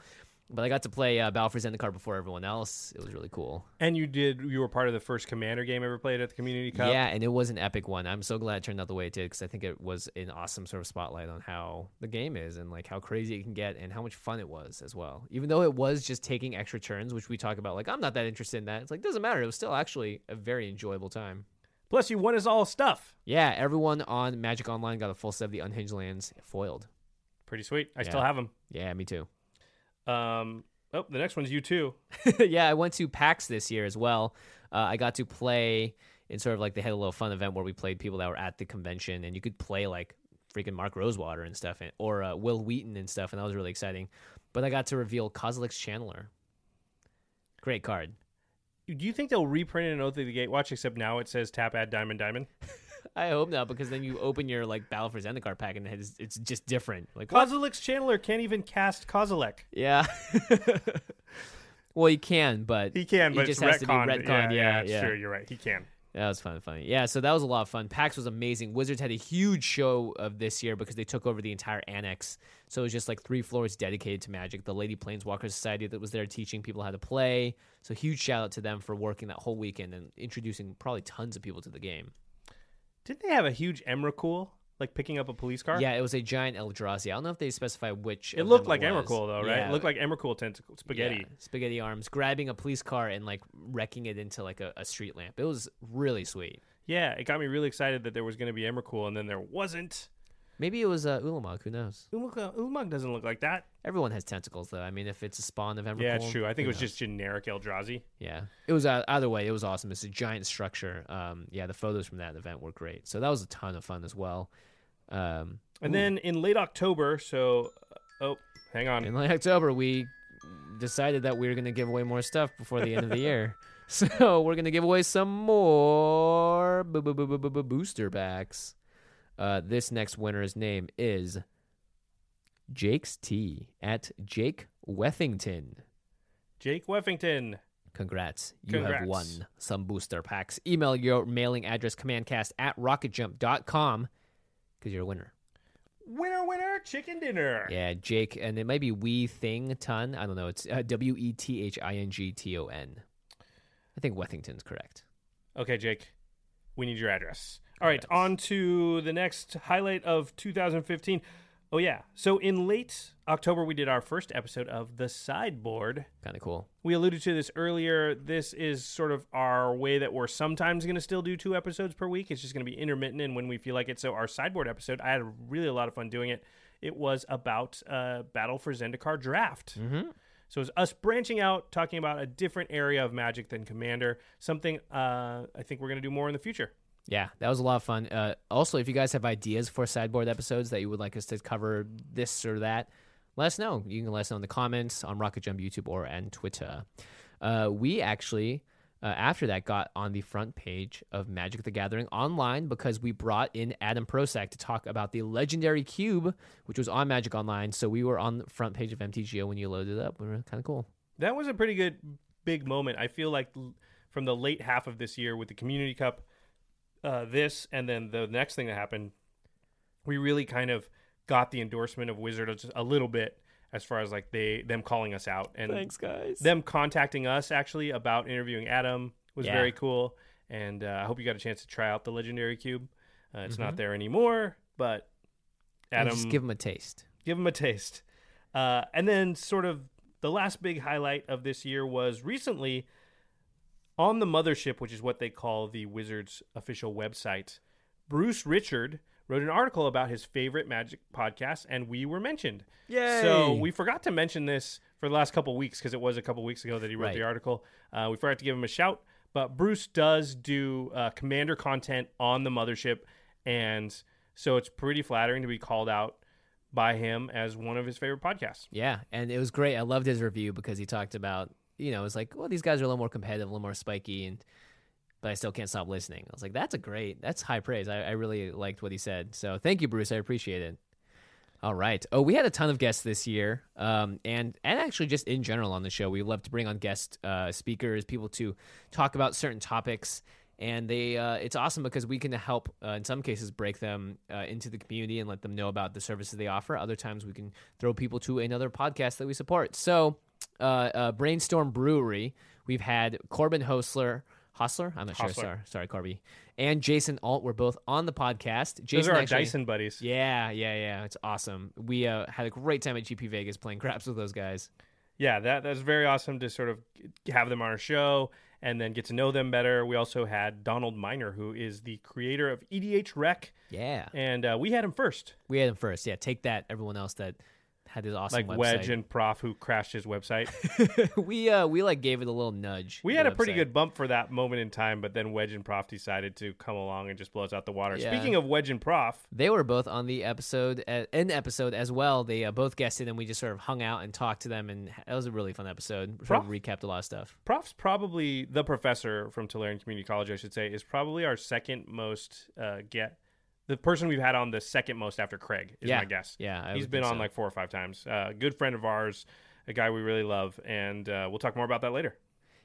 But I got to play uh, Battle for Zendikar before everyone else. It was really cool. And you did, you were part of the first Commander game ever played at the Community Cup. Yeah, and it was an epic one. I'm so glad it turned out the way it did because I think it was an awesome sort of spotlight on how the game is and like how crazy it can get and how much fun it was as well. Even though it was just taking extra turns, which we talk about, like I'm not that interested in that. It's like doesn't matter. It was still actually a very enjoyable time. Plus, you won us all stuff. Yeah, everyone on Magic Online got a full set of the Unhinged lands foiled. Pretty sweet. I Yeah. still have them. Yeah, me too. Um, oh, the next one's you too. yeah, I went to PAX this year as well. Uh, I got to play in sort of like they had a little fun event where we played people that were at the convention, and you could play like freaking Mark Rosewater and stuff, and, or uh, Wil Wheaton and stuff, and that was really exciting. But I got to reveal Kozilek's Channeler. Great card. Do you think they'll reprint it in Oath of the Gatewatch, except now it says tap add diamond diamond? I hope not, because then you open your like Battle for Zendikar pack and it's, it's just different. Like? Kozilek's Channeler can't even cast Kozilek. Yeah. well, he can, but He can, but just has to be retconned. Yeah, it's yeah. true. You're right. He can. That was fun, funny. Yeah, so that was a lot of fun. PAX was amazing. Wizards had a huge show of this year because they took over the entire annex. So it was just like three floors dedicated to Magic. The Lady Planeswalker Society that was there teaching people how to play. So huge shout out to them for working that whole weekend and introducing probably tons of people to the game. Did they have a huge Emrakul, like picking up a police car? Yeah, it was a giant Eldrazi. I don't know if they specify which. It looked like. Emrakul though, right? Yeah. It looked like Emrakul tentacle spaghetti. Yeah, spaghetti arms, grabbing a police car and like wrecking it into like a, a street lamp. It was really sweet. Yeah, it got me really excited that there was going to be Emrakul, and then there wasn't. Maybe it was uh, Ulamog. Who knows? Ulamog, Ulamog doesn't look like that. Everyone has tentacles, though. I mean, if it's a spawn of Emrakul. yeah, it's true. I think it was just generic Eldrazi. Yeah, it was uh, either way. It was awesome. It's a giant structure. Um, yeah, the photos from that event were great. So that was a ton of fun as well. Um, And ooh, then in late October, so uh, oh, hang on. in late October, we decided that we were going to give away more stuff before the end of the year. So we're going to give away some more boo- boo- boo- boo- boo- boo- booster packs. Uh, this next winner's name is Jake's T at Jake Wethington. Jake Weffington. Congrats. You have won some booster packs. Email your mailing address commandcast at rocketjump.com because you're a winner. Winner, winner, chicken dinner. Yeah, Jake, and it might be Wee Thing Ton. I don't know. It's uh, W E T H I N G T O N. I think Wethington's correct. Okay, Jake, we need your address. All right, on to the next highlight of 2015. Oh, yeah. So in late October, we did our first episode of The Sideboard. Kind of cool. We alluded to this earlier. This is sort of our way that we're sometimes going to still do two episodes per week. It's just going to be intermittent and when we feel like it. So, our sideboard episode, I had really a lot of fun doing it. It was about uh, Battle for Zendikar draft. Mm-hmm. So, it's us branching out, talking about a different area of magic than Commander, something uh, I think we're going to do more in the future. Yeah, that was a lot of fun. Uh, also, if you guys have ideas for sideboard episodes that you would like us to cover this or that, let us know. You can let us know in the comments on Rocket Jump YouTube or on Twitter. Uh, we actually, uh, after that, got on the front page of Magic the Gathering online because we brought in Adam Prosak to talk about the legendary cube, which was on Magic Online. So we were on the front page of MTGO when you loaded it up. We were kind of cool. That was a pretty good big moment. I feel like from the late half of this year with the Community Cup, uh, this and then the next thing that happened, we really kind of got the endorsement of Wizard a little bit as far as like they them calling us out and thanks guys. them contacting us actually about interviewing Adam was Yeah. very cool. And uh, I hope you got a chance to try out the Legendary Cube. Uh, it's Mhm. not there anymore, but Adam just give them a taste. give them a taste. Uh, and then, sort of, the last big highlight of this year was recently on the mothership, which is what they call the Wizards official website. Bruce Richard wrote an article about his favorite magic podcast, and we were mentioned. Yeah. So we forgot to mention this for the last couple weeks because it was a couple weeks ago that he wrote Right. the article. Uh, we forgot to give him a shout, but Bruce does do uh, commander content on the mothership, and so it's pretty flattering to be called out by him as one of his favorite podcasts. Yeah, and it was great. I loved his review because he talked about, you know, it's like, well, these guys are a little more competitive, a little more spiky, and but I still can't stop listening. I was like, that's a great, that's high praise. I, I really liked what he said. So thank you, Bruce. I appreciate it. All right. Oh, we had a ton of guests this year, um, and and actually just in general on the show, we love to bring on guest uh, speakers, people to talk about certain topics, and they uh, it's awesome because we can help uh, in some cases break them uh, into the community and let them know about the services they offer. Other times we can throw people to another podcast that we support. So, uh, uh, Brainstorm Brewery, we've had Corbin Hostler. Hostler? I'm not sure. Sorry, sorry, Corby. And Jason Alt were both on the podcast. Jason Those are our actually- Dyson buddies. yeah, yeah, yeah. It's awesome. We uh, had a great time at GP Vegas playing craps with those guys. Yeah, that that's very awesome to sort of have them on our show and then get to know them better. We also had Donald Miner, who is the creator of EDHREC, Yeah. and uh, we had him first, We had him first. Yeah, take that, everyone else that had his awesome like website. Wedge and Prof, who crashed his website. we uh we like gave it a little nudge. We had a pretty website. good bump for that moment in time, but then Wedge and Prof decided to come along and just blow us out the water. Yeah. Speaking of Wedge and Prof, They were both on the episode, uh, an episode as well. They uh, both guested, and we just sort of hung out and talked to them, and it was a really fun episode. Sort of recapped a lot of stuff. Prof's probably the professor from Tolarian Community College, I should say, is probably our second most uh, get the person we've had on the second most after Craig is Yeah. my guess. Yeah, I he's been on so. like four or five times. Uh, good friend of ours, a guy we really love, and uh, we'll talk more about that later.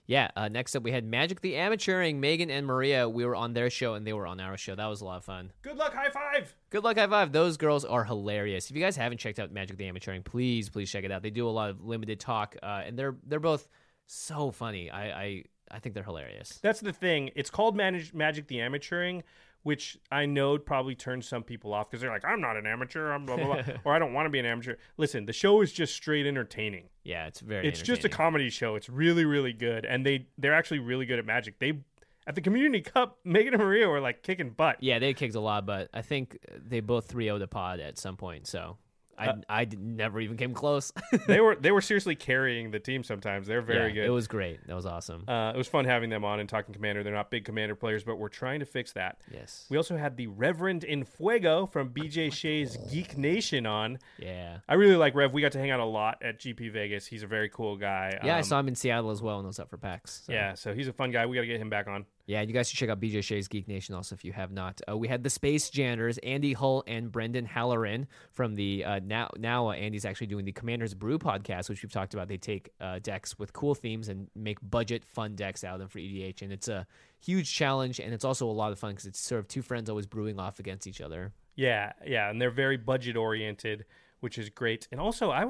Yeah. Uh, next up, we had Magic the Amateuring. Megan and Maria. We were on their show, and they were on our show. That was a lot of fun. Good luck, high five. Good luck, high five. Those girls are hilarious. If you guys haven't checked out Magic the Amateuring, please, please check it out. They do a lot of limited talk, uh, and they're they're both so funny. I, I I think they're hilarious. That's the thing. It's called Manage- Magic the Amateuring, which I know probably turns some people off because they're like, I'm not an amateur, I'm blah, blah, blah, or I don't want to be an amateur. Listen, the show is just straight entertaining. Yeah, it's very. it's just a comedy show. It's really, really good. And they, they're actually really good at magic. They, at the Community Cup, Megan and Maria were like kicking butt. Yeah, they kicked a lot, but I think they both 3 0 the pod at some point. So I Uh, I never even came close. they were they were seriously carrying the team sometimes. They're very Yeah, good. It was great. That was awesome. uh, it was fun having them on and talking Commander. They're not big Commander players, but we're trying to fix that. yes. We also had the Reverend Infuego from BJ Shea's Geek Nation on. yeah. I really like Rev. We got to hang out a lot at GP Vegas. He's a very cool guy. Yeah, I Um, saw him in Seattle as well when I was up for PAX. So. Yeah, so he's a fun guy. We got to get him back on. Yeah, you guys should check out BJ Shea's Geek Nation also if you have not. Uh, we had the Space Janitors, Andy Hull and Brendan Halloran from the uh, now now uh, Andy's actually doing the Commanders Brew podcast, which we've talked about. They take uh, decks with cool themes and make budget fun decks out of them for EDH, and it's a huge challenge and it's also a lot of fun because it's sort of two friends always brewing off against each other. Yeah, yeah, and they're very budget oriented, which is great. And also, I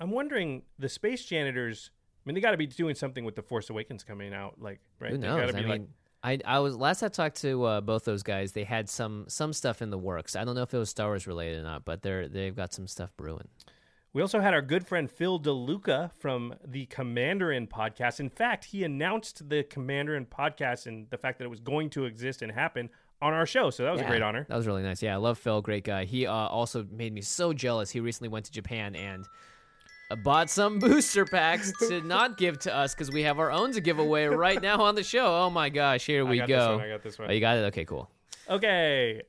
I'm wondering the Space Janitors. I mean, they got to be doing something with the Force Awakens coming out, like right? Who They knows? gotta I mean, like, I I was last I talked to uh, both those guys. They had some some stuff in the works. I don't know if it was Star Wars related or not, but they're they've got some stuff brewing. We also had our good friend Phil DeLuca from the Commander in podcast. In fact, he announced the Commander in podcast and the fact that it was going to exist and happen on our show. So that was a great honor. That was really nice. Yeah, I love Phil. Great guy. He uh, also made me so jealous. He recently went to Japan and bought some booster packs to not give to us because we have our own to give away right now on the show. Oh my gosh, here we I go. One, I got this one. Oh, you got it. Okay, cool. Okay.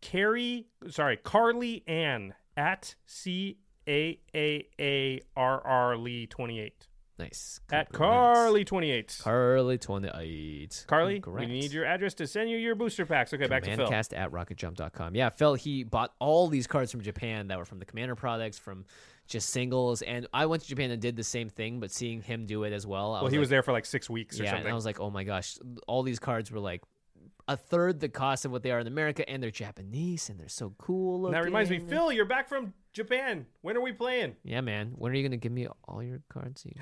Carrie, sorry, Carly Ann at C A A A R R Lee 28. Nice. At Congrats. Carly 28. Carly twenty eight. Carly, Congrats. we need your address to send you your booster packs. Okay, back to Phil. Commandcast at rocketjump.com. Yeah, Phil, he bought all these cards from Japan that were from the Commander products, from just singles. And I went to Japan and did the same thing, but seeing him do it as well. Well, was he like, was there for like six weeks or yeah, and something. I was like, oh my gosh, all these cards were like a third the cost of what they are in America, and they're Japanese and they're so cool. and that reminds me. Phil, you're back from Japan. When are we playing? Yeah, man. When are you gonna give me all your cards you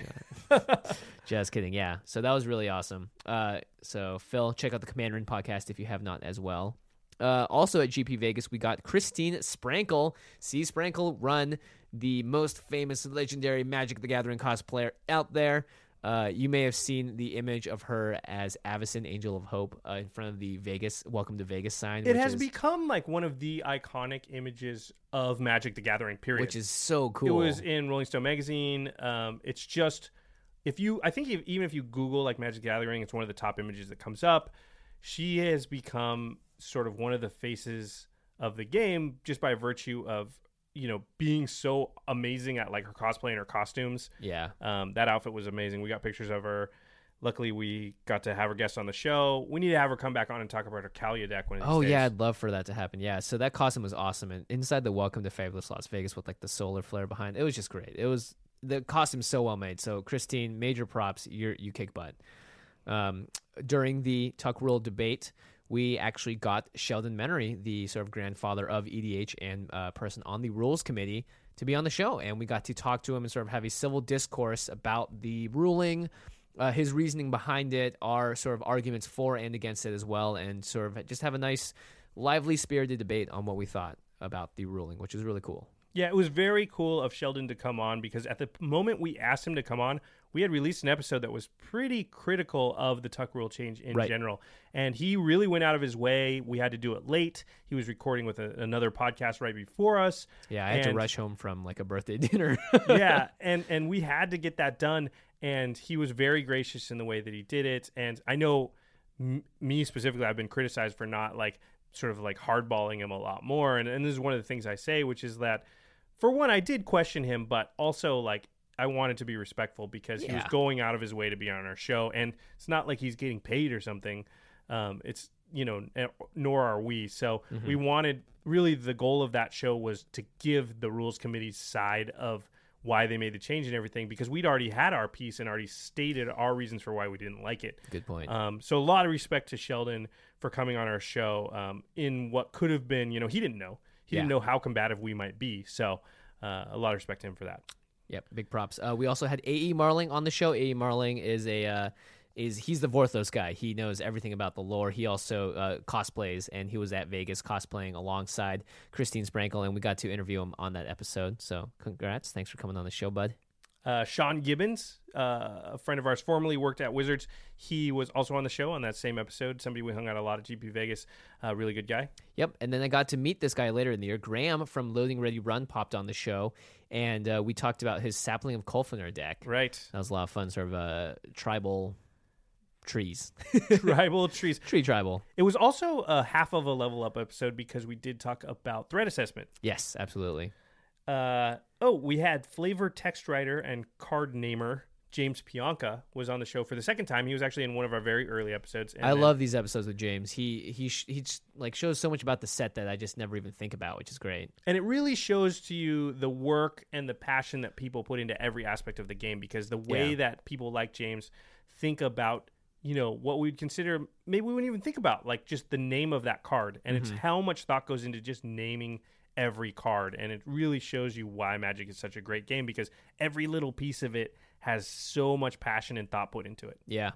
got? Just kidding. Yeah. So that was really awesome. Uh, so Phil, check out the Commanderin podcast if you have not as well. Uh, also at GP Vegas, we got Christine Sprankle. See Sprankle run the most famous legendary Magic the Gathering cosplayer out there. Uh, you may have seen the image of her as Avacyn, Angel of Hope, uh, in front of the Vegas Welcome to Vegas sign. It has is, become like one of the iconic images of Magic the Gathering, period. which is so cool. It was in Rolling Stone magazine. Um, it's just if you, I think if, even if you Google like Magic the Gathering, it's one of the top images that comes up. She has become sort of one of the faces of the game just by virtue of you know being so amazing at like her cosplay and her costumes. yeah. Um, that outfit was amazing. We got pictures of her. Luckily, we got to have her guest on the show. We need to have her come back on and talk about her Kaalia deck one Oh days. yeah, I'd love for that to happen. Yeah, so that costume was awesome, and inside the Welcome to Fabulous Las Vegas with like the solar flare behind, it was just great. It was the costume's so well made. So Christine, major props. You you kick butt. Um, during the Tuck Rule debate, we actually got Sheldon Menery, the sort of grandfather of EDH and uh, person on the rules committee, to be on the show, and we got to talk to him and sort of have a civil discourse about the ruling. Uh, his reasoning behind it, our sort of arguments for and against it as well, and sort of just have a nice, lively, spirited debate on what we thought about the ruling, which is really cool. Yeah, it was very cool of Sheldon to come on because at the moment we asked him to come on, we had released an episode that was pretty critical of the Tuck rule change in Right. general. And he really went out of his way. We had to do it late. He was recording with a, another podcast right before us. Yeah, I had to rush home from like a birthday dinner. yeah, and and we had to get that done. And he was very gracious in the way that he did it. And I know m- me specifically, I've been criticized for not like sort of like hardballing him a lot more. And, and this is one of the things I say, which is that for one, I did question him, but also like I wanted to be respectful because he was Yeah. going out of his way to be on our show, and it's not like he's getting paid or something. Um, it's you know, eh, nor are we. So we wanted really the goal of that show was to give the rules committee's side of why they made the change and everything because we'd already had our piece and already stated our reasons for why we didn't like it. Good point. Um, so a lot of respect to Sheldon for coming on our show um, in what could have been, you know, he didn't know. He didn't Yeah. know how combative we might be. So uh, a lot of respect to him for that. Yep, big props. Uh, we also had A.E. Marling on the show. A.E. Marling is a uh, is he's the Vorthos guy. He knows everything about the lore. He also uh, cosplays, and he was at Vegas cosplaying alongside Christine Sprankle, and we got to interview him on that episode. So, congrats! Thanks for coming on the show, bud. Uh, Sean Gibbons, uh, a friend of ours, formerly worked at Wizards. He was also on the show on that same episode. Somebody we hung out a lot at GP Vegas. Uh, really good guy. Yep, and then I got to meet this guy later in the year. Graham from Loading Ready Run popped on the show, and uh, we talked about his Sapling of Colfenor deck. Right. That was a lot of fun, sort of uh, tribal trees, Tribal trees. tree tribal. It was also a half of a level up episode because we did talk about threat assessment. Yes, absolutely. Uh, oh, we had flavor text writer and card namer James Pianka was on the show for the second time. He was actually in one of our very early episodes. and I then- love these episodes with James. He he he like shows so much about the set that I just never even think about, which is great. and it really shows to you the work and the passion that people put into every aspect of the game because the way Yeah. that people like James think about you know what we'd consider maybe we wouldn't even think about like just the name of that card and it's mm-hmm. how much thought goes into just naming every card and it really shows you why magic is such a great game because every little piece of it has so much passion and thought put into it Yeah.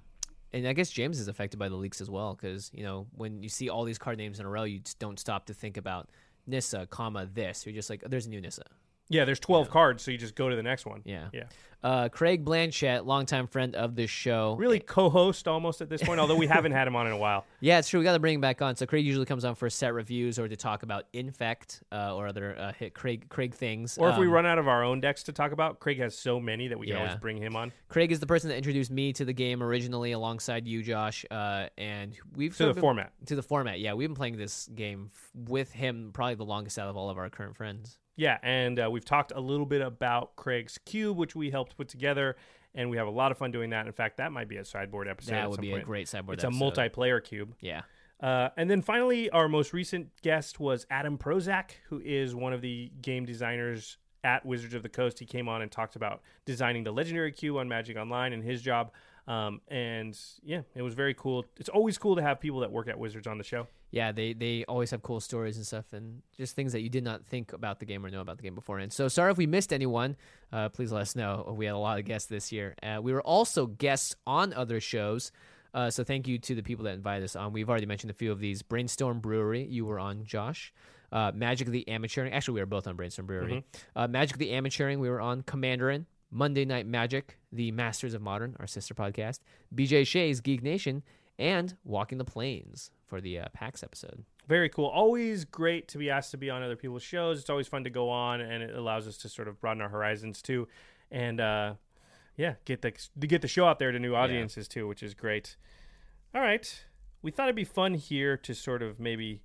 And I guess James is affected by the leaks as well because you know when you see all these card names in a row, you just don't stop to think about Nissa, comma this. You're just like, there's a new Nissa. Yeah there's 12 cards so you just go to the next one Yeah. yeah Uh, Craig Blanchett, longtime friend of the show. really co-host almost at this point although we haven't had him on in a while Yeah, it's true. We got to bring him back on. So Craig usually comes on for set reviews or to talk about Infect uh, or other uh, hit Craig Craig things. Or if we Um, run out of our own decks to talk about, Craig has so many that we can always bring him on Craig is the person that introduced me to the game originally, alongside you, Josh. Uh, and we've to the been- format. To the format, yeah. We've been playing this game f- with him probably the longest out of all of our current friends. Yeah, and uh, we've talked a little bit about Craig's cube, which we helped put together, and we have a lot of fun doing that. In fact, that might be a sideboard episode. that at would be point. a great sideboard. It's episode. a multiplayer cube. Yeah. Uh, and then finally, our most recent guest was Adam Prosak, who is one of the game designers at Wizards of the Coast. He came on and talked about designing the Legendary Cube on Magic Online and his job. Um, and yeah, it was very cool. It's always cool to have people that work at Wizards on the show. Yeah, they they always have cool stories and stuff, and just things that you did not think about the game or know about the game beforehand. So sorry if we missed anyone. Uh, please let us know. We had a lot of guests this year. Uh, we were also guests on other shows. Uh, so thank you to the people that invited us on. We've already mentioned a few of these. Brainstorm Brewery, you were on, Josh. Uh, Magic of the Amateuring. Actually, we were both on Brainstorm Brewery. Uh, Magic of the Amateuring, we were on. Commanderin. Monday Night Magic, the Masters of Modern, our sister podcast. BJ Shea's Geek Nation, and Walking the Plains for the uh, PAX episode. Very cool. Always great to be asked to be on other people's shows. It's always fun to go on, and it allows us to sort of broaden our horizons too, and uh, yeah, get the get the show out there to new audiences too, which is great. All right, we thought it'd be fun here to sort of maybe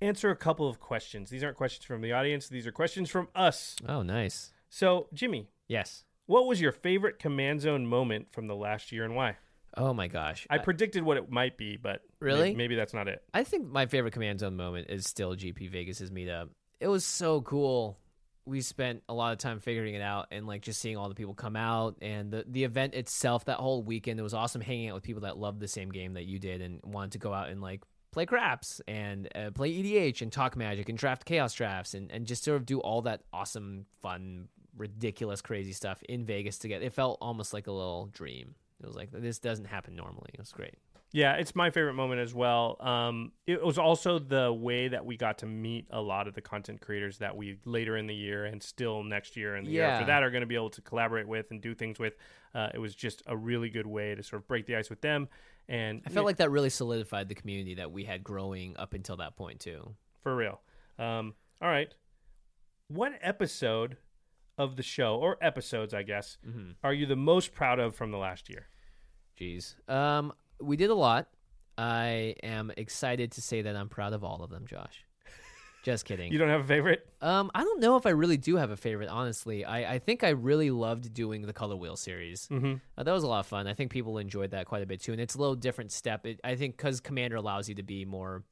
answer a couple of questions. These aren't questions from the audience; these are questions from us. Oh, nice. So, Jimmy, Yes. what was your favorite Command Zone moment from the last year, and why? Oh my gosh. I predicted what it might be, but Really? maybe that's not it. I think my favorite Command Zone moment is still GP Vegas's meetup. It was so cool. We spent a lot of time figuring it out and like just seeing all the people come out and the the event itself that whole weekend. It was awesome hanging out with people that loved the same game that you did and wanted to go out and like play craps and uh, play EDH and talk Magic and draft Chaos drafts and and just sort of do all that awesome, fun, ridiculous, crazy stuff in Vegas together. It felt almost like a little dream. It was like this doesn't happen normally. It was great. Yeah, it's my favorite moment as well. Um, it was also the way that we got to meet a lot of the content creators that we later in the year and still next year and the year after that are going to be able to collaborate with and do things with. Uh, it was just a really good way to sort of break the ice with them. And I felt like that really solidified the community that we had growing up until that point too. for real. Um, all right, what episode of the show or episodes, I guess, Mm-hmm. are you the most proud of from the last year? Jeez, um, we did a lot. I am excited to say that I'm proud of all of them, Josh. Just kidding. You don't have a favorite? Um, I don't know if I really do have a favorite. Honestly, I, I think I really loved doing the Color Wheel series. Mm-hmm. Uh, that was a lot of fun. I think people enjoyed that quite a bit too, and it's a little different step. It, I think because Commander allows you to be more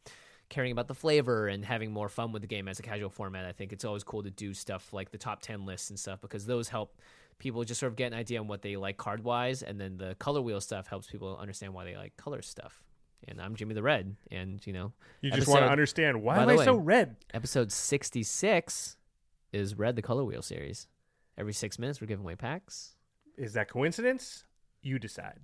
caring about the flavor and having more fun with the game as a casual format. I think it's always cool to do stuff like the top ten lists and stuff because those help people just sort of get an idea on what they like card wise, and then the Color Wheel stuff helps people understand why they like color stuff. And I'm Jimmy the Red, and you know, You just want to understand why am I way- so red? Episode 66 is Red the Color Wheel series. Every six minutes, we're giving away packs. Is that coincidence? You decide.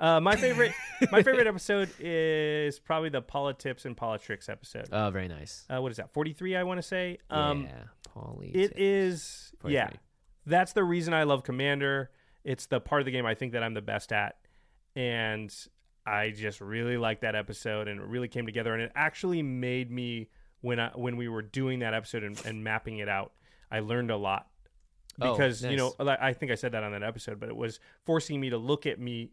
Uh, my favorite, my favorite episode is probably the politips and politics episode. Oh, very nice. Uh, what is that? Forty three, I want to say. Um, yeah, Polly. it is. Yeah, that's the reason I love Commander. It's the part of the game I think that I'm the best at, and I just really like that episode, and it really came together, and it actually made me when I when we were doing that episode and, and mapping it out, I learned a lot Oh, because you know I think I said that on that episode, but it was forcing me to look at me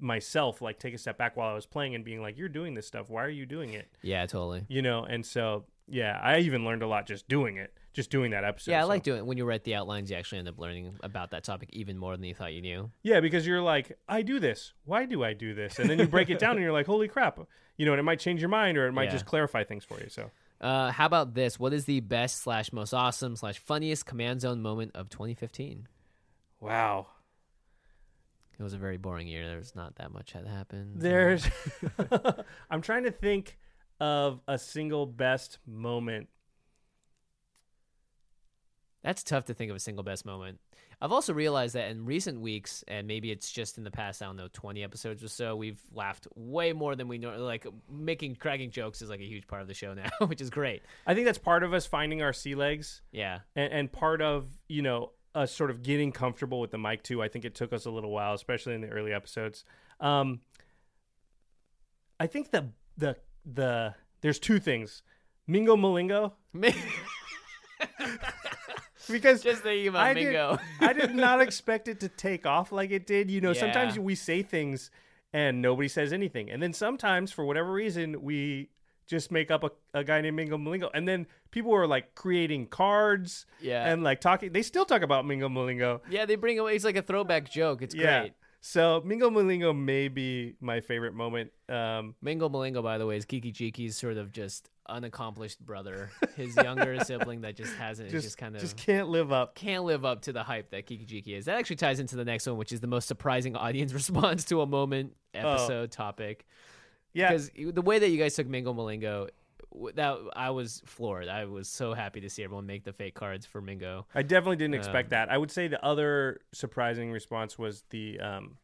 myself, like take a step back while I was playing and being like, "You're doing this stuff. Why are you doing it?" Yeah, totally. You know, and so yeah, I even learned a lot just doing it, just doing that episode. Yeah, I so- like doing it. when you write the outlines. You actually end up learning about that topic even more than you thought you knew. Yeah, because you're like, I do this. Why do I do this? And then you break it down and you're like, holy crap. You know, and it might change your mind or it might Yeah. just clarify things for you. So Uh, how about this? What is the best slash most awesome slash funniest command zone moment of 2015? wow. It was a very boring year. There's not that much had happened. There's I'm trying to think of a single best moment. That's tough to think of a single best moment. I've also realized that in recent weeks, and maybe it's just in the past, I don't know, 20 episodes or so, we've laughed way more than we know. Like, making, cracking jokes is like a huge part of the show now, which is great. I think that's part of us finding our sea legs Yeah. and, and part of, you know, us sort of getting comfortable with the mic too. I think it took us a little while, especially in the early episodes. Um, I think the the the there's two things. Mingo Malingo because just thinking about I did, Mingo. I did not expect it to take off like it did. You know, sometimes we say things and nobody says anything. And then sometimes, for whatever reason, we just make up a, a guy named Mingo Malingo. And then people were like creating cards Yeah. and like talking. They still talk about Mingo Malingo. yeah, they bring away, it's like a throwback joke. It's Yeah. great. So Mingo Malingo may be my favorite moment. Um, Mingo Malingo, by the way, is Kiki Jiki's sort of just unaccomplished brother, his younger sibling that just hasn't, just, just, kind of just can't live up. can't live up to the hype that Kiki Jiki is. That actually ties into the next one, which is the most surprising audience response to a moment episode topic. Yeah, Because the way that you guys took Mingo Malingo, that I was floored. I was so happy to see everyone make the fake cards for Mingo. I definitely didn't expect Um, that. I would say the other surprising response was the um,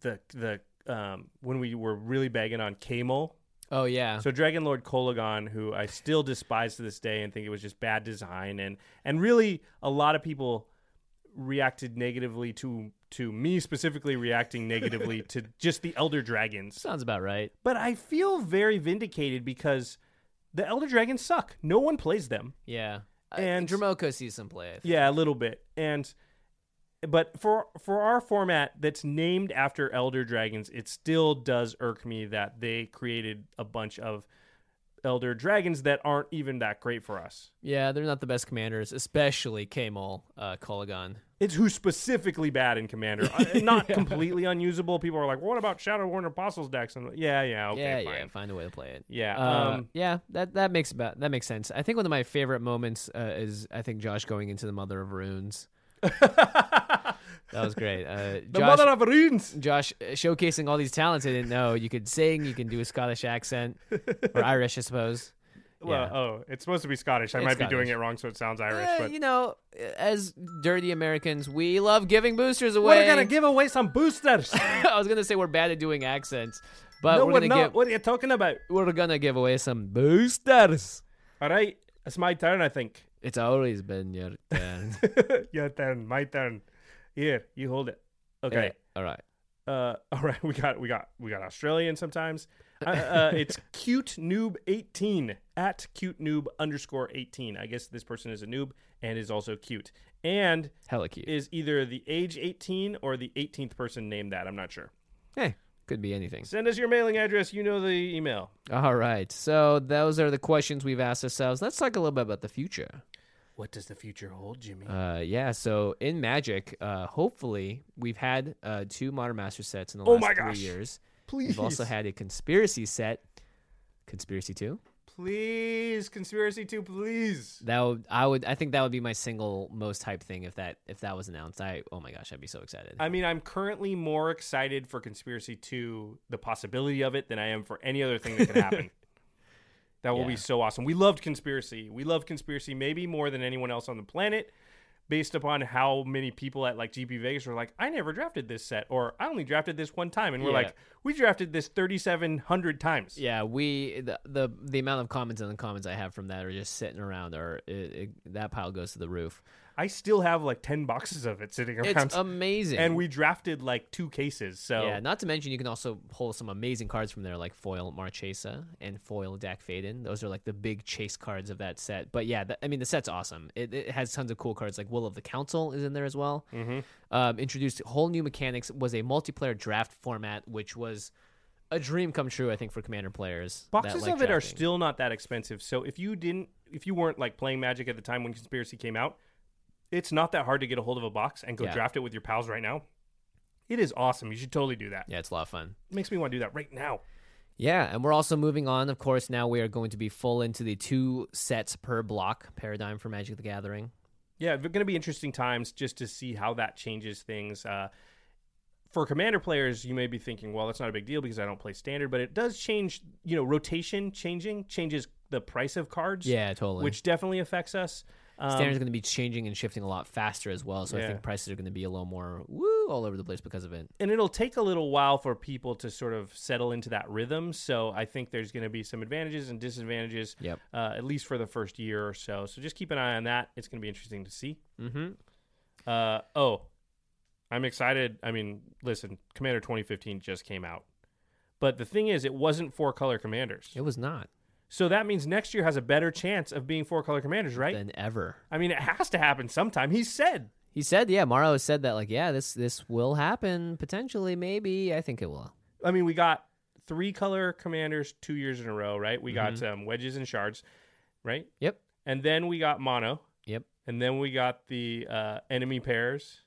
the the um, when we were really bagging on Camel. Oh yeah, So Dragonlord Kolaghan, who I still despise to this day and think it was just bad design, and and really a lot of people reacted negatively to to me specifically reacting negatively to just the Elder Dragons. sounds about right. But I feel very vindicated because the Elder Dragons suck. No one plays them. Yeah, And- and Dromoka sees some play. I think. Yeah, a little bit. And but for for our format that's named after Elder Dragons, it still does irk me that they created a bunch of Elder Dragons that aren't even that great for us. yeah, they're not the best commanders, especially Kamol uh, Kolaghan. It's who's specifically bad in Commander, Uh, not completely unusable. People are like, "What about Shadowborn Apostles decks?" And yeah, yeah, okay, yeah, fine. yeah, find a way to play it. Yeah, Uh, um, yeah, that that makes about that makes sense. I think one of my favorite moments uh, is I think Josh going into the Mother of Runes. That was great. Uh, the Josh, Mother of Runes. Josh uh, showcasing all these talents I didn't know. You could sing, you can do a Scottish accent or Irish, I suppose. Well, Yeah. oh, it's supposed to be Scottish. I It's might be doing it wrong, so it sounds Irish. Eh, but you know, as dirty Americans, we love giving boosters away. we're gonna give away some boosters. I was gonna say we're bad at doing accents, but no, we're we're gonna not. give What are you talking about? we're gonna give away some boosters. All right, it's my turn. I think. It's always been your turn. Your turn. My turn. Here, you hold it. Okay. all right. Uh, all right. We got. We got. We got Australian sometimes. Uh, uh, it's cute noob eighteen at cute noob underscore eighteen. I guess this person is a noob and is also cute and Hella cute. is either the age eighteen or the eighteenth person named that. I'm not sure. Hey, could be anything. Send us your mailing address. You know the email. All right. So those are the questions we've asked ourselves. Let's talk a little bit about the future. What does the future hold, Jimmy? Uh, yeah. So in Magic, uh, hopefully we've had uh, two Modern Master sets in the Oh last my three gosh. years. Please. We've also had a conspiracy set, Conspiracy Two. Please, conspiracy two, please. That would I would I think that would be my single most hype thing if that if that was announced. I oh my gosh, I'd be so excited. I mean, I'm currently more excited for conspiracy two, the possibility of it, than I am for any other thing that could happen. that will be so awesome. We loved conspiracy. We love conspiracy maybe more than anyone else on the planet, based upon how many people at like GP Vegas were like, "I never drafted this set," or "I only drafted this one time," and we're Yeah. like, "We drafted this 3,700 times." yeah, we the, the the amount of comments and the comments I have from that are just sitting around, or it, it, that pile goes to the roof. I still have like 10 boxes of it sitting around. It's amazing. and we drafted like two cases. So Yeah, not to mention you can also pull some amazing cards from there, like foil Marchesa and foil Dack Fayden. Those are like the big chase cards of that set. But yeah, that, I mean the set's awesome. It, it has tons of cool cards, like Will of the Council is in there as well. Mm-hmm. Um, introduced whole new mechanics. Was a multiplayer draft format, which was a dream come true, I think, for Commander players. Boxes like of it are still not that expensive. So if you didn't, if you weren't like playing Magic at the time when Conspiracy came out, it's not that hard to get a hold of a box and go Yeah. draft it with your pals right now. It is awesome. You should totally do that. Yeah, it's a lot of fun. It makes me want to do that right now. Yeah, and we're also moving on. Of course, now we are going to be full into the two sets per block paradigm for Magic the Gathering. Yeah, they're going to be interesting times just to see how that changes things. Uh, for commander players, you may be thinking, well, that's not a big deal because I don't play standard, but it does change, you know, rotation changing changes the price of cards. Yeah, totally. Which definitely affects us. Um, Standard's going to be changing and shifting a lot faster as well. So I think prices are going to be a little more woo all over the place because of it. and it'll take a little while for people to sort of settle into that rhythm. So I think there's going to be some advantages and disadvantages, Yep. uh, at least for the first year or so. So just keep an eye on that. It's going to be interesting to see. Mm-hmm. Uh, oh, I'm excited. I mean, listen, Commander 2015 just came out. But the thing is, it wasn't four color commanders. It was not So that means next year has a better chance of being four color commanders, right? than ever. I mean, it has to happen sometime. He said. He said, "Yeah." MaRo said that, like, yeah, this this will happen potentially, maybe. I think it will. I mean, we got three color commanders two years in a row, right? We got Mm-hmm. um, wedges and shards, right? Yep. And then we got mono, Yep. and then we got the uh, enemy pairs,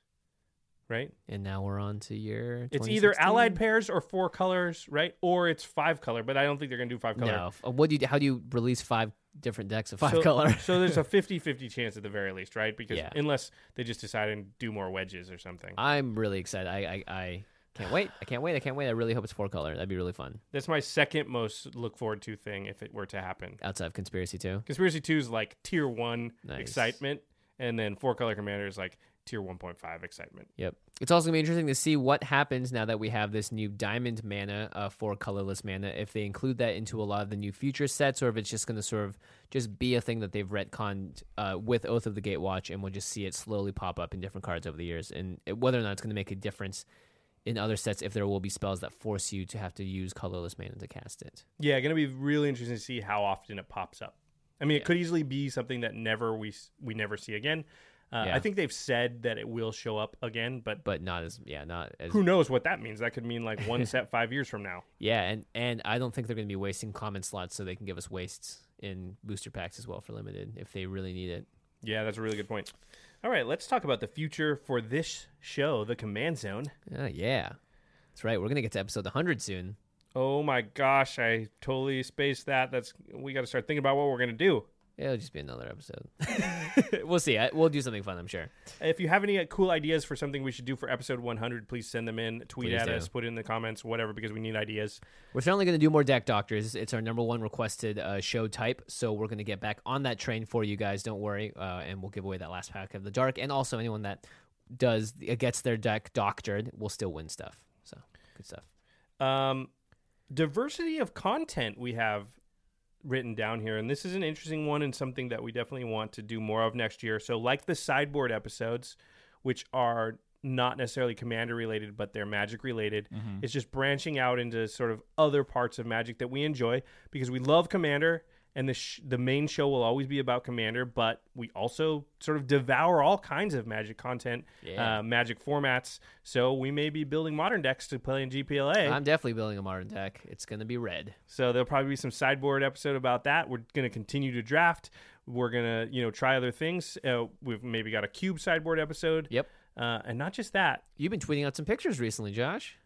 right? And now we're on to year. It's either allied pairs or four colors, right? Or it's five color, but I don't think they're gonna do five color. No. F- uh, What do you? How do you release five different decks of five so, color? so there's a 50-50 chance at the very least, right? Because Yeah. unless they just decide and do more wedges or something. I'm really excited. I, I I can't wait. I can't wait. I can't wait. I really hope it's four color. That'd be really fun. That's my second most look forward to thing if it were to happen. Outside of conspiracy too. Conspiracy 2 is like tier 1 Nice. excitement and then four color commander is like tier 1.5 excitement. Yep. It's also gonna be interesting to see what happens now that we have this new diamond mana uh, for colorless mana. If they include that into a lot of the new future sets, or if it's just gonna sort of just be a thing that they've retconned uh, with Oath of the Gatewatch, and we'll just see it slowly pop up in different cards over the years, and whether or not it's gonna make a difference in other sets if there will be spells that force you to have to use colorless mana to cast it. Yeah, going to be really interesting to see how often it pops up. I mean, it could easily be something that never we we never see again. Uh, Yeah. I think they've said that it will show up again, but But not as yeah, not as who knows what that means? That could mean like one set five years from now. Yeah, and and I don't think they're going to be wasting common slots so they can give us wastes in booster packs as well for limited if they really need it. Yeah, that's a really good point. All right, let's talk about the future for this show, the Command Zone. Uh, yeah, that's right. We're going to get to episode 100 soon. Oh my gosh, I totally spaced that. That's we got to start thinking about what we're gonna do. It'll just be another episode. we'll see. I, we'll do something fun, I'm sure. If you have any uh, cool ideas for something we should do for episode 100, please send them in, tweet Please at do. us, put it in the comments, whatever, because we need ideas. We're certainly going to do more deck doctors. It's our number one requested uh, show type, so we're going to get back on that train for you guys. Don't worry, uh, and we'll give away that last pack of the dark, and also anyone that does uh, gets their deck doctored will still win stuff. So good stuff. Um, diversity of content we have written down here, and this is an interesting one and something that we definitely want to do more of next year. So, like the sideboard episodes, which are not necessarily commander related, but they're magic related, mm-hmm. it's just branching out into sort of other parts of magic that we enjoy because we love commander. And the sh- the main show will always be about Commander, but we also sort of devour all kinds of Magic content, Yeah. uh, Magic formats. So we may be building modern decks to play in GPLA. I'm definitely building a modern deck. It's going to be red. So there'll probably be some sideboard episode about that. We're going to continue to draft. We're going to, you know, try other things. Uh, we've maybe got a cube sideboard episode. Yep. Uh, and not just that. You've been tweeting out some pictures recently, Josh.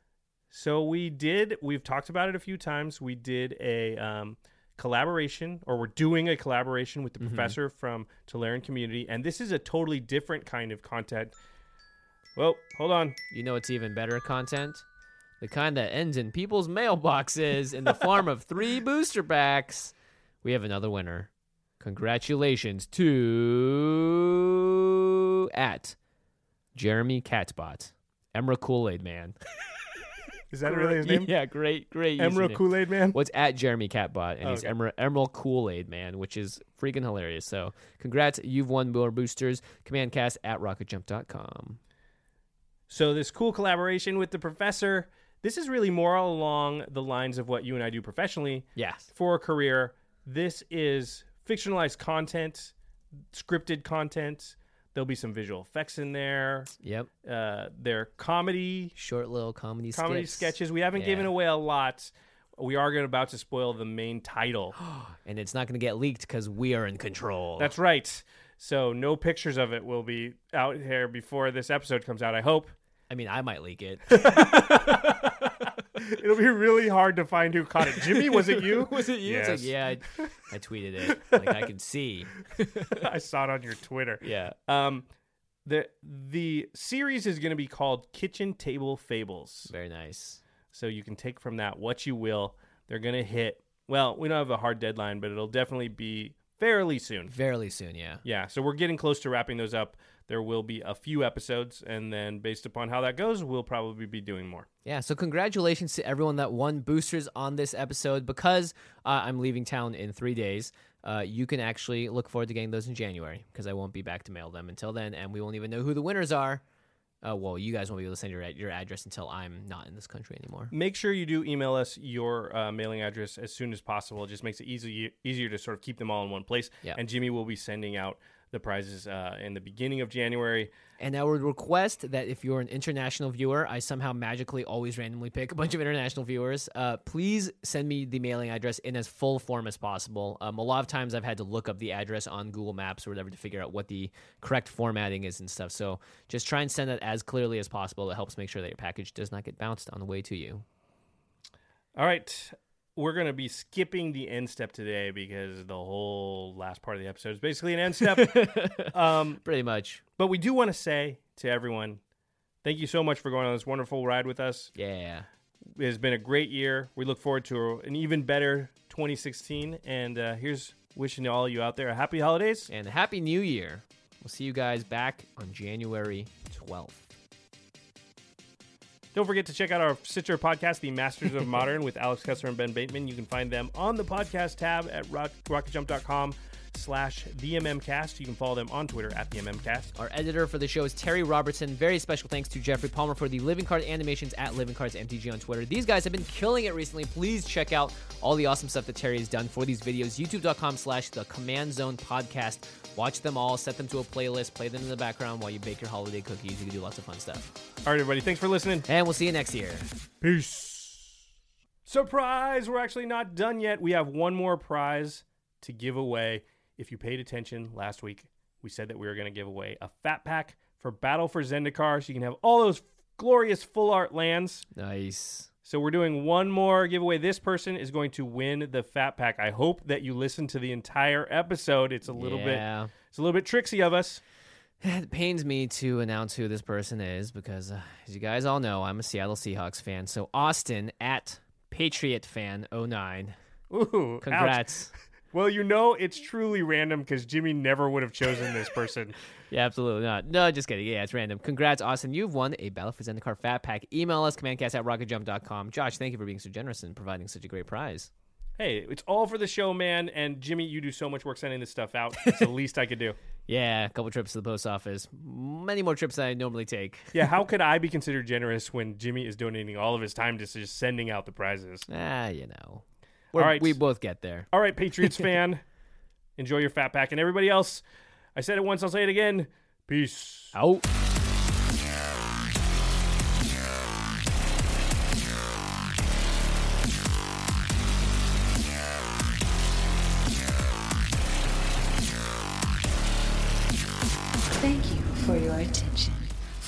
So we did, we've talked about it a few times. We did a um, collaboration, or we're doing a collaboration with the mm-hmm. professor from Tolarian Community. And this is a totally different kind of content. Well, hold on. You know it's even better content? The kind that ends in people's mailboxes in the form of three booster packs. We have another winner. Congratulations to at Jeremy Catbot. Emra Kool-Aid Man. Is that really his name? yeah, great, great. Emerald. Kool Aid Man? What's at Jeremy Catbot, and Oh, he's okay. Emerald, Emerald Kool Aid Man, which is freaking hilarious. So, congrats, you've won more boosters. Commandcast at rocketjump.com. So this cool collaboration with the professor. This is really more along the lines of what you and I do professionally Yes. for a career. This is fictionalized content, scripted content, There'll be some visual effects in there. Yep. Uh, their comedy Short little comedy comedy skits. sketches. We haven't Yeah. given away a lot. We are going about to spoil the main title. and it's not going to get leaked because we are in control. That's right. So no pictures of it will be out here before this episode comes out. I hope. I mean, I might leak it. It'll be really hard to find who caught it. Jimmy, was it you? Was it you? It's like, yeah, I, I tweeted it. Like I can see. I saw it on your Twitter. Yeah. Um, the the series is going to be called Kitchen Table Fables. Very nice. So you can take from that what you will. They're going to hit. Well, we don't have a hard deadline, but it'll definitely be fairly soon. Fairly soon, yeah. Yeah, so we're getting close to wrapping those up. There will be a few episodes, and then based upon how that goes, we'll probably be doing more. Yeah, so congratulations to everyone that won boosters on this episode. Because uh, I'm leaving town in three days, uh, you can actually look forward to getting those in January because I won't be back to mail them until then, and we won't even know who the winners are. Uh, well, you guys won't be able to send your your address until I'm not in this country anymore. Make sure you do email us your uh, mailing address as soon as possible. It just makes it easy easier to sort of keep them all in one place. Yeah. And Jimmy will be sending out the prizes uh, in the beginning of January. And I would request that if you're an international viewer, I somehow magically always randomly pick a bunch of international viewers. Uh, please send me the mailing address in as full form as possible. Um, a lot of times I've had to look up the address on Google Maps or whatever to figure out what the correct formatting is and stuff. So just try and send that as clearly as possible. It helps make sure that your package does not get bounced on the way to you. All right. We're going to be skipping the end step today because the whole last part of the episode is basically an end step. um, Pretty much. but we do want to say to everyone, thank you so much for going on this wonderful ride with us. Yeah. It has been a great year. We look forward to an even better 2016. And uh, here's wishing all of you out there a happy holidays. And Happy New Year. We'll see you guys back on January 12th. Don't forget to check out our sister podcast, The Masters of Modern, with Alex Kessler and Ben Bateman. You can find them on the podcast tab at rock, rocketjump.com slash TheMMCast. You can follow them on Twitter at TheMMCast. Our editor for the show is Terry Robertson. Very special thanks to Jeffrey Palmer for the Living Card animations at Living Cards MTG on Twitter. These guys have been killing it recently. Please check out all the awesome stuff that Terry has done for these videos. YouTube.com slash the Command Zone Podcast. Watch them all, set them to a playlist, play them in the background while you bake your holiday cookies. You can do lots of fun stuff. All right, everybody. Thanks for listening. And we'll see you next year. Peace. Surprise! We're actually not done yet. We have one more prize to give away. If you paid attention last week, we said that we were going to give away a fat pack for Battle for Zendikar so you can have all those glorious full art lands. Nice. So we're doing one more giveaway. This person is going to win the fat pack. I hope that you listen to the entire episode. It's a little bit yeah. it's a little bit tricksy of us. It pains me to announce who this person is because, uh, as you guys all know, I'm a Seattle Seahawks fan. So Austin at Patriot Fan 09. Ooh. Congrats. Well, you know it's truly random because Jimmy never would have chosen this person. Yeah, absolutely not. No, just kidding. Yeah, it's random. Congrats, Austin. You've won a Battle for Zendikar Fat Pack. Email us, commandcast at rocketjump.com. Josh, thank you for being so generous and providing such a great prize. hey, it's all for the show, man. And Jimmy, you do so much work sending this stuff out. It's the least I could do. Yeah, a couple trips to the post office. Many more trips than I normally take. Yeah, how could I be considered generous when Jimmy is donating all of his time to just sending out the prizes? Ah, you know. We're, right. We both get there. All right, Patriots fan, enjoy your fat pack. And everybody else, I said it once, I'll say it again. Peace. Out.